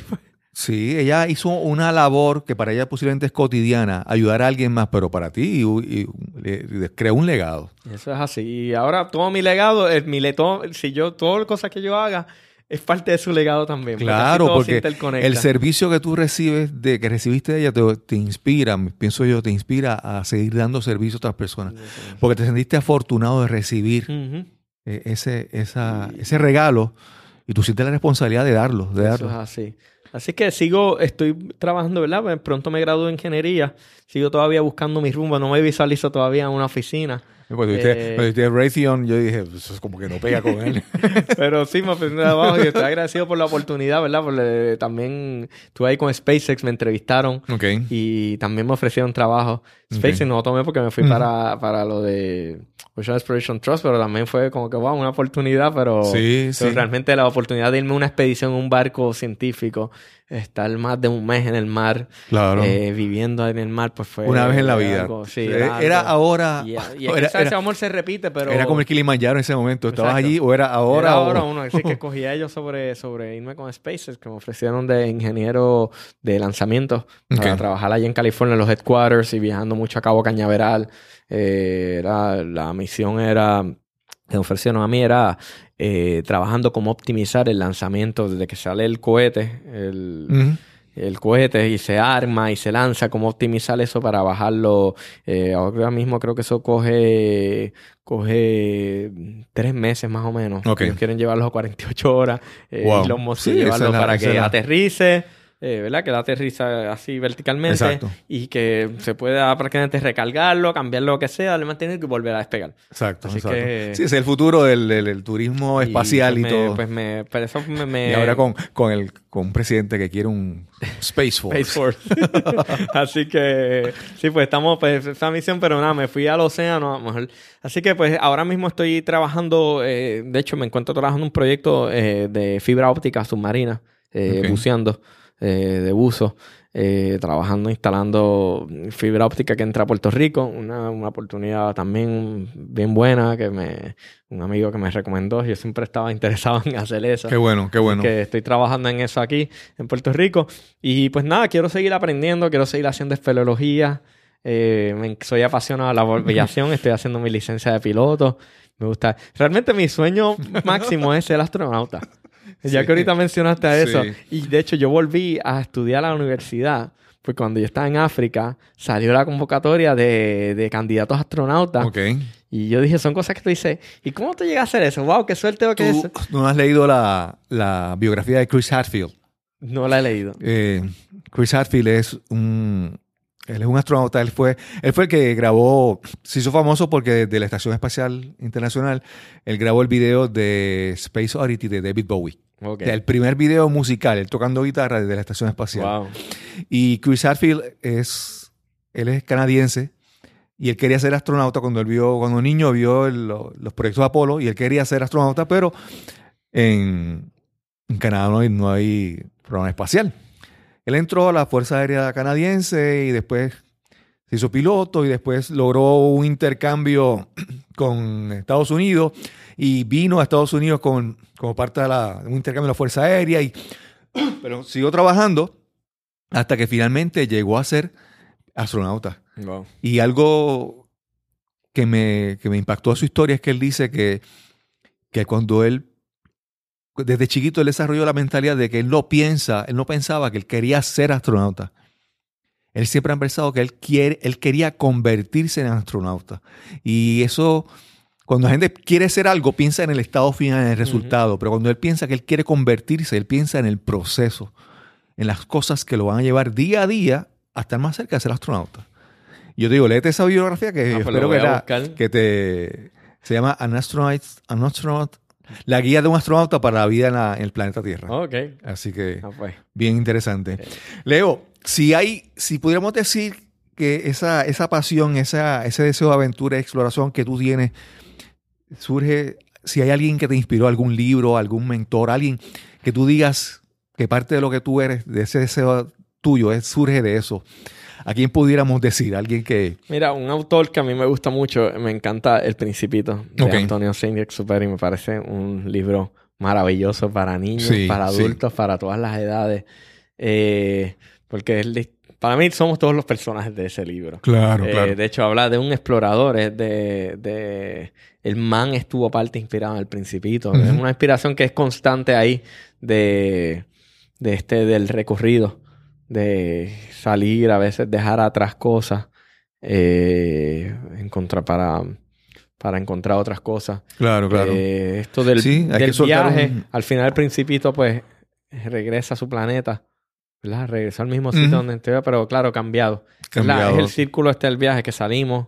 Sí, ella hizo una labor que para ella posiblemente es cotidiana, ayudar a alguien más, pero para ti y- y creó un legado. Eso es así. Y ahora todo mi legado, mi todo- si yo, todas las cosas que yo haga, es parte de su legado también. Claro, porque el servicio que tú recibes, de que recibiste de ella, te, te inspira, pienso yo, te inspira a seguir dando servicio a otras personas. Porque te sentiste afortunado de recibir eh, ese, esa, ese regalo y tú sientes la responsabilidad de darlo, de Eso darlo. es así. Así que sigo, estoy trabajando, ¿verdad? Pues Pronto me gradúo en ingeniería. Sigo todavía buscando mi rumbo. No me visualizo todavía en una oficina. Cuando dijiste, Eh, Raytheon, yo dije, "Pues eso es como que no pega con él. Pero sí, me ofrecieron trabajo y estoy agradecido por la oportunidad, ¿verdad? Porque también estuve ahí con SpaceX, me entrevistaron y también me ofrecieron trabajo. SpaceX no lo tomé porque me fui para, para lo de Ocean Exploration Trust, pero también fue como que, wow, una oportunidad, pero, Sí, pero sí. realmente la oportunidad de irme a una expedición en un barco científico, estar más de un mes en el mar, Claro. eh, viviendo en el mar, pues fue... Una vez en la vida. algo- sí, Eh, era, era algo- ahora. Y, era, ese era- amor se repite, pero... era como el Kilimanjaro en ese momento. ¿Estabas Exacto. allí o era ahora? Era o- ahora uno. Así que cogí a ellos sobre, sobre irme con SpaceX, que me ofrecieron de ingeniero de lanzamiento para trabajar allí en California en los headquarters y viajando mucho a Cabo Cañaveral. Eh, era, la misión era, que ofrecieron a mí era eh, trabajando como optimizar el lanzamiento desde que sale el cohete, el, cohete y se arma y se lanza, cómo optimizar eso para bajarlo. Eh, ahora mismo creo que eso coge, coge tres meses más o menos. Ok. Ellos quieren llevarlo a 48 horas. Eh, Wow. Elon Musk Sí, llevarlo es la- para que la- aterrice. Eh, ¿Verdad? Que la aterriza así verticalmente Exacto. y que se pueda prácticamente recargarlo, cambiar lo que sea, darle mantenimiento y volver a despegar. Exacto, Así exacto. que- Sí, es el futuro del, del- del turismo espacial y, pues me- todo. Pues me, pero eso me, me- y ahora con, con, el, con un presidente que quiere un Space Force. Space Force. Así que sí, pues estamos pues esa misión, pero nada, me fui al océano a lo mejor. Así que pues ahora mismo estoy trabajando, eh, de hecho me encuentro trabajando en un proyecto eh, de fibra óptica submarina, eh, buceando, eh, de buzo. eh, trabajando, instalando fibra óptica que entra a Puerto Rico, una, una oportunidad también bien buena que me, un amigo que me recomendó, yo siempre estaba interesado en hacer eso Qué bueno, qué bueno. que estoy trabajando en eso aquí en Puerto Rico. Y pues nada, quiero seguir aprendiendo, quiero seguir haciendo espeleología. Eh, me- soy apasionado de la aviación, estoy haciendo mi licencia de piloto. Me gusta. Realmente mi sueño máximo es ser astronauta. Ya Sí. que ahorita mencionaste a eso. Sí. Y de hecho yo volví a estudiar a la universidad Pues cuando yo estaba en África, salió la convocatoria de, de candidatos astronautas. Ok. Y yo dije, son cosas que tú dices, ¿y cómo te llega a hacer eso? ¡Wow! ¡Qué suerte que es! ¿Tú no has leído la, la biografía de Chris Hadfield? No la he leído. Eh, Chris Hadfield es un, él es un astronauta. Él fue, él fue el que grabó, se hizo famoso porque desde la Estación Espacial Internacional, él grabó el video de Space Oddity de David Bowie. El primer video musical, él tocando guitarra desde la Estación Espacial. Wow. Y Chris Hadfield es, él es canadiense y él quería ser astronauta cuando él vio, cuando niño vio el- los proyectos Apolo y él quería ser astronauta, pero en, en Canadá no hay, no hay programa espacial. Él entró a la Fuerza Aérea Canadiense y después se hizo piloto y después logró un intercambio con Estados Unidos y vino a Estados Unidos con, como parte de, la, un intercambio de la Fuerza Aérea y pero siguió trabajando hasta que finalmente llegó a ser astronauta. Wow. Y algo que me, que me impactó a su historia es que él dice que, que cuando él, desde chiquito, él desarrolló la mentalidad de que él no piensa, él no pensaba que él quería ser astronauta. Él siempre ha pensado que él, quiere, él quería convertirse en astronauta. Y eso, cuando la gente quiere ser algo, piensa en el estado final, en el resultado. Pero cuando él piensa que él quiere convertirse, él piensa en el proceso, en las cosas que lo van a llevar día a día a estar más cerca de ser astronauta. Yo te digo, léete esa biografía que Ah, yo pues lo espero que, la- que te... Se llama An Astronaut, An Astronaut, la guía de un astronauta para la vida en, la- en el planeta Tierra. Ok. Así que Ah, pues. bien interesante. Leo, si hay, si pudiéramos decir que esa, esa pasión, esa, ese deseo de aventura y exploración que tú tienes, surge, si hay alguien que te inspiró, algún libro, algún mentor, alguien que tú digas que parte de lo que tú eres, de ese deseo tuyo, es, surge de eso. ¿A quién pudiéramos decir? Alguien que... Mira, un autor que a mí me gusta mucho, me encanta El Principito de Ok. Antonio Saint-Exupéry. Me parece un libro maravilloso para niños, Sí, para sí. adultos, para todas las edades. Eh, porque es para mí somos todos los personajes de ese libro. Claro, Eh, de hecho, habla de un explorador, es de, de- El man estuvo parte inspirado en El Principito. Es una inspiración que es constante ahí de, de este, del recorrido. De salir, a veces dejar atrás cosas. eh, encontrar para, para encontrar otras cosas. Claro, claro. Eh, esto del, Sí, del viaje, un- al final el principito, pues, regresa a su planeta. ¿Verdad? Regresó al mismo sitio Ujú. donde estuvo, pero claro, cambiado. Es el círculo este del viaje que salimos,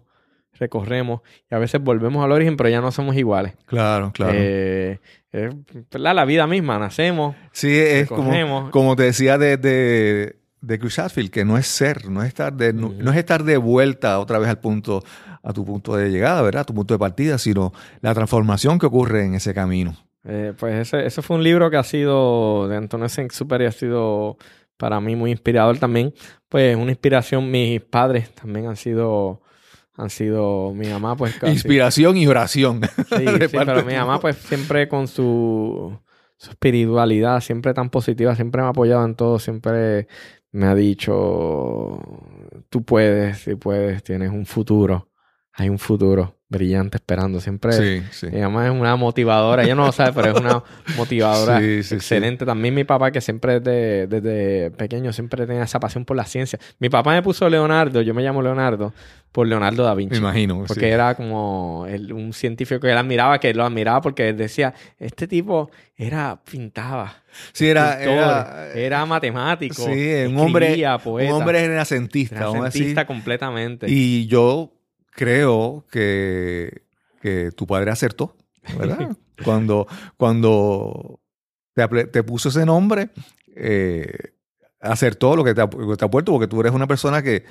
recorremos y a veces volvemos al origen, pero ya no somos iguales. Claro, claro. Eh, es, ¿verdad? La vida misma, nacemos, Sí, es como, como te decía de, de, de que no es ser, no es estar de, no, es estar de vuelta otra vez al punto, a tu punto de llegada, ¿verdad? A tu punto de partida, sino la transformación que ocurre en ese camino. Eh, pues ese, ese fue un libro que ha sido, de Antonio Saint-Exupéry, ha sido para mí muy inspirador también. Pues una inspiración, mis padres también han sido, han sido, mi mamá pues casi- Inspiración y oración. Sí, pero mi mamá pues siempre con su, su espiritualidad, siempre tan positiva, siempre me ha apoyado en todo, siempre me ha dicho, tú puedes, si puedes, tienes un futuro, hay un futuro brillante esperando, siempre... Sí, sí. Mi mamá es una motivadora, ella no lo sabe, pero es una motivadora Sí, excelente. También mi papá, que siempre desde, desde pequeño siempre tenía esa pasión por la ciencia. Mi papá me puso Leonardo, yo me llamo Leonardo, por Leonardo da Vinci. Me imagino. Porque era como el- un científico que él admiraba, que lo admiraba porque él decía, este tipo era, pintaba. Sí, era, era, era matemático. sí, un hombre, escribía, poeta, un hombre renacentista, renacentista completamente. Y yo creo que, que tu padre acertó, ¿verdad? cuando cuando te, puso ese nombre, eh, acertó lo que te, ha- te ha puesto, porque tú eres una persona que,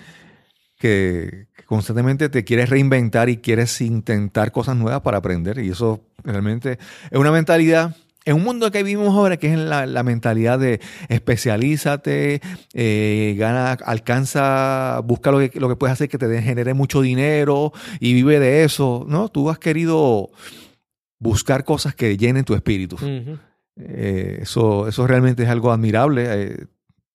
que constantemente te quieres reinventar y quieres intentar cosas nuevas para aprender. Y eso realmente es una mentalidad. En un mundo que vivimos ahora, que es la, la mentalidad de especialízate, eh, gana, alcanza, busca lo que, lo que puedes hacer que te genere mucho dinero y vive de eso, ¿no? Tú has querido buscar cosas que llenen tu espíritu. Eh, eso, eso realmente es algo admirable. eh,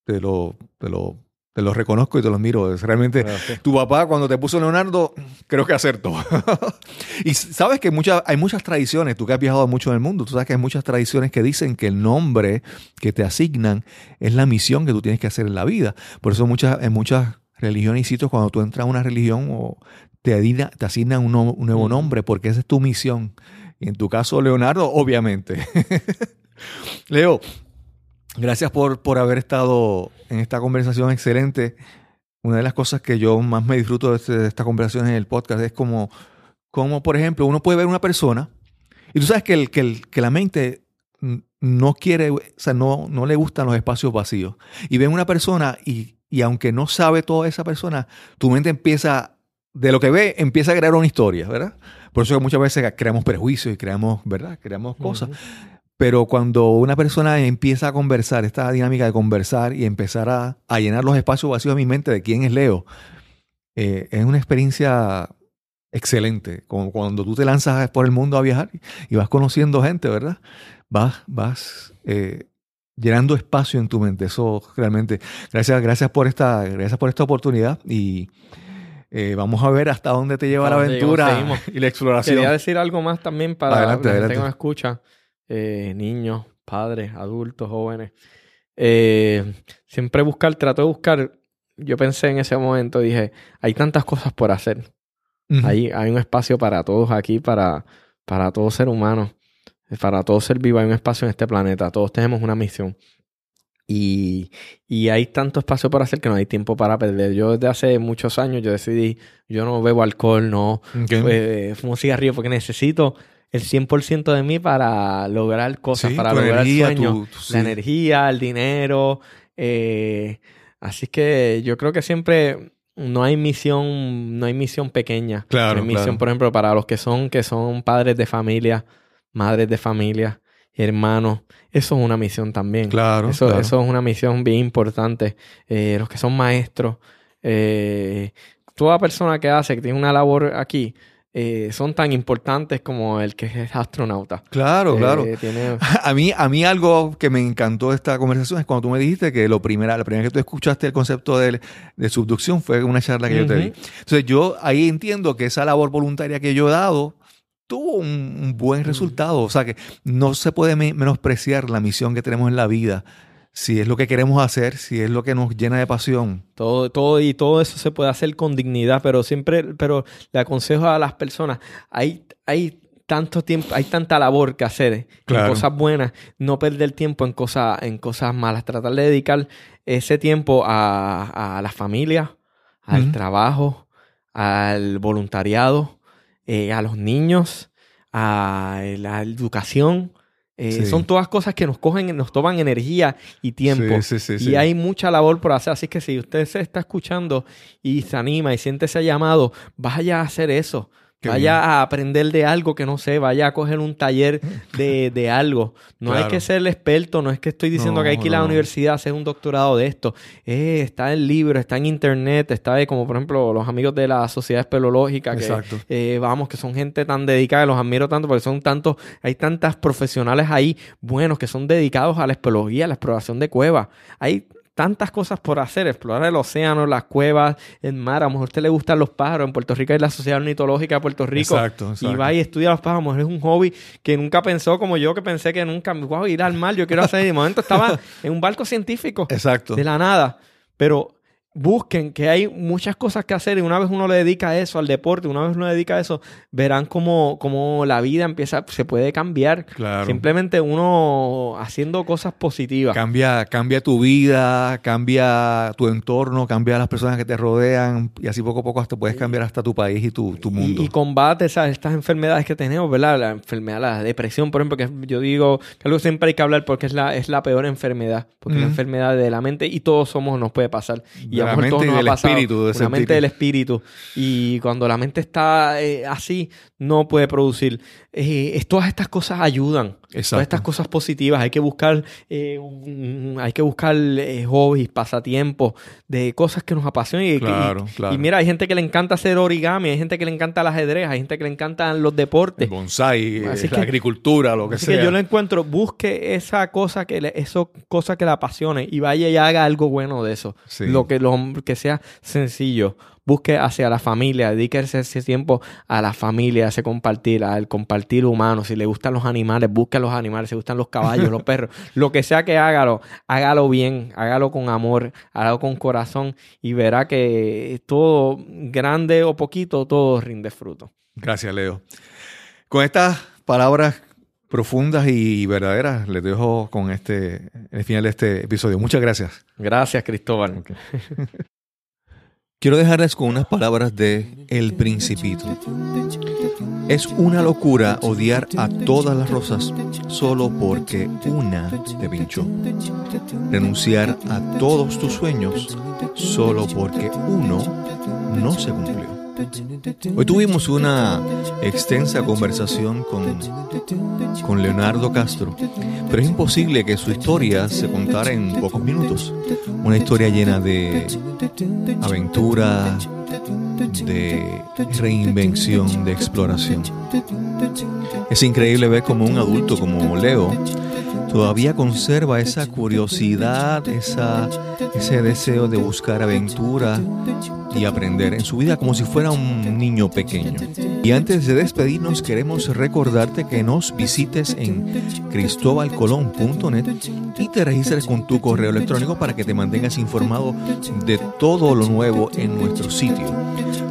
te, lo, te, lo, te te lo reconozco y te lo admiro. Es realmente, Gracias. tu papá cuando te puso Leonardo, creo que acertó. y sabes que muchas, hay muchas tradiciones, tú que has viajado mucho en el mundo, tú sabes que hay muchas tradiciones que dicen que el nombre que te asignan es la misión que tú tienes que hacer en la vida. Por eso muchas, en muchas religiones y sitios, cuando tú entras a una religión o te, adina- te asignan un, no- un nuevo nombre, porque esa es tu misión. Y en tu caso, Leonardo, obviamente. Leo, gracias por, por haber estado en esta conversación excelente. Una de las cosas que yo más me disfruto de, este- estas conversaciones en el podcast es como, como, por ejemplo, uno puede ver una persona y tú sabes que, el, que, la mente no quiere, o sea, no, no le gustan los espacios vacíos. Y ven una persona y, y aunque no sabe toda esa persona, tu mente empieza, de lo que ve, empieza a crear una historia, ¿verdad? Por eso muchas veces creamos prejuicios y creamos, ¿verdad? Creamos cosas. Pero cuando una persona empieza a conversar, esta dinámica de conversar y empezar a, a llenar los espacios vacíos de mi mente de quién es Leo, eh, es una experiencia excelente. Como cuando tú te lanzas por el mundo a viajar y vas conociendo gente, ¿verdad? Vas, vas eh, llenando espacio en tu mente. Eso realmente, gracias, gracias por esta, gracias por esta oportunidad y eh, vamos a ver hasta dónde te lleva la aventura y la exploración. Quería decir algo más también para Adelante, la gente adelante. que nos escucha, eh, niños, padres, adultos, jóvenes. Eh, siempre buscar, trato de buscar. Yo pensé en ese momento, dije, hay tantas cosas por hacer. Hay, hay un espacio para todos aquí, para, para todo ser humano, para todo ser vivo. Hay un espacio en este planeta. Todos tenemos una misión. Y, y hay tanto espacio por hacer que no hay tiempo para perder. Yo desde hace muchos años yo decidí, yo no bebo alcohol, no Ok. eh, fumo cigarrillo porque necesito el 100% de mí para lograr cosas, Sí, para lograr energía, sueños. tu- tu- sí. La energía, el dinero. eh, así que yo creo que siempre no hay misión, no hay misión pequeña. Claro, No hay misión, claro. por ejemplo, para los que son, que son padres de familia, madres de familia, hermanos. Eso es una misión también. Claro, Eso, claro. eso es una misión bien importante. Eh, los que son maestros, eh, toda persona que hace, que tiene una labor aquí, eh, son tan importantes como el que es astronauta. Claro, Eh, claro. tiene- A mí, a mí algo que me encantó de esta conversación es cuando tú me dijiste que lo primera, la primera vez que tú escuchaste el concepto de, de subducción fue una charla que yo te di. Entonces yo ahí entiendo que esa labor voluntaria que yo he dado tuvo un, un buen resultado. O sea que no se puede me- menospreciar la misión que tenemos en la vida. Si es lo que queremos hacer, si es lo que nos llena de pasión. Todo, todo y todo eso se puede hacer con dignidad, pero siempre, pero le aconsejo a las personas, hay, hay tanto tiempo, hay tanta labor que hacer Claro. en cosas buenas, no perder tiempo en cosas, en cosas malas, tratar de dedicar ese tiempo a, a la familia, al trabajo, al voluntariado, eh, a los niños, a la educación. Eh, Sí. Son todas cosas que nos cogen, nos toman energía y tiempo. Sí, sí, sí, Y hay mucha labor por hacer. Así que si usted se está escuchando y se anima y siente ese llamado, vaya a hacer eso. Qué vaya bien. a aprender de algo que no sé, vaya a coger un taller de, de algo. No hay que ser el experto, no es que estoy diciendo No, que hay que ir a la no. universidad a hacer un doctorado de esto. Eh, está en libros, está en internet, está eh, como por ejemplo los amigos de la Sociedad Espeleológica, que Exacto. eh, vamos, que son gente tan dedicada, los admiro tanto porque son tantos, hay tantas profesionales ahí buenos que son dedicados a la espeleología, a la exploración de cuevas. Hay tantas cosas por hacer, explorar el océano, las cuevas, el mar, a lo mejor a usted le gustan los pájaros, en Puerto Rico hay la Sociedad Ornitológica de Puerto Rico. Exacto, Y va y estudia los pájaros, a lo mejor es un hobby que nunca pensó como yo, que pensé que nunca, wow, ir al mar, yo quiero hacer, y de momento estaba en un barco científico Exacto. de la nada. Pero busquen que hay muchas cosas que hacer y una vez uno le dedica a eso, al deporte, una vez uno le dedica a eso, verán cómo, cómo la vida empieza, se puede cambiar. Claro. Simplemente uno haciendo cosas positivas. Cambia, cambia tu vida, cambia tu entorno, cambia las personas que te rodean y así poco a poco hasta puedes cambiar hasta tu país y tu, tu mundo. Y, y combate esas, estas enfermedades que tenemos, ¿verdad? La enfermedad, la depresión, por ejemplo, que yo digo que algo siempre hay que hablar porque es la, es la peor enfermedad, porque es la enfermedad de la mente y todos somos, nos puede pasar. Y A la mente y ha del pasado. espíritu, de Una mente del espíritu. Y cuando la mente está eh, así, no puede producir. Eh, todas estas cosas ayudan. Exacto. Todas estas cosas positivas. Hay que buscar, eh, un- hay que buscar eh, hobbies, pasatiempos, de cosas que nos apasionen. Y, Claro, y- claro. y mira, hay gente que le encanta hacer origami, hay gente que le encanta el ajedrez, hay gente que le encantan los el deportes. bonsai, Así eh, la que- agricultura, lo que Así sea. que yo lo encuentro, busque esa cosa que le, eso cosa que le apasione y vaya y haga algo bueno de eso. Sí. Lo que lo que sea sencillo. Busque hacia la familia, dedíquese ese tiempo a la familia, a ese compartir, al compartir humano. Si le gustan los animales, busque a los animales, si le gustan los caballos, los perros, lo que sea que hágalo, hágalo bien, hágalo con amor, hágalo con corazón y verá que todo, grande o poquito, todo rinde fruto. Gracias, Leo. Con estas palabras profundas y verdaderas les dejo con este el final de este episodio. Muchas gracias. Gracias, Cristóbal. Quiero dejarles con unas palabras de El Principito. Es una locura odiar a todas las rosas solo porque una te pinchó. Renunciar a todos tus sueños solo porque uno no se cumplió. Hoy tuvimos una extensa conversación con, con Leonardo Castro, pero es imposible que su historia se contara en pocos minutos. Una historia llena de aventura, de reinvención, de exploración. Es increíble ver como un adulto como Leo todavía conserva esa curiosidad, esa, ese deseo de buscar aventura y aprender en su vida como si fuera un niño pequeño. Y antes de despedirnos queremos recordarte que nos visites en cristobalcolón.net y te registres con tu correo electrónico para que te mantengas informado de todo lo nuevo en nuestro sitio.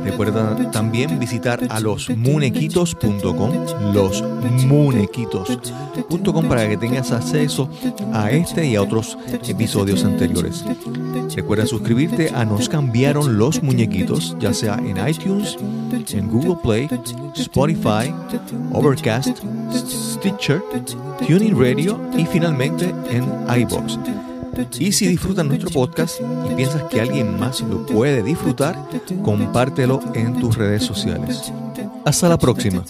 Recuerda también visitar a losmunequitos.com, losmunequitos.com para que tengas acceso a este y a otros episodios anteriores. Recuerda suscribirte a Nos cambiaron los muñequitos, ya sea en iTunes, en Google Play, Spotify, Overcast, Stitcher, Tuning Radio y finalmente en iBox. Y si disfrutan nuestro podcast y piensas que alguien más lo puede disfrutar, compártelo en tus redes sociales. Hasta la próxima.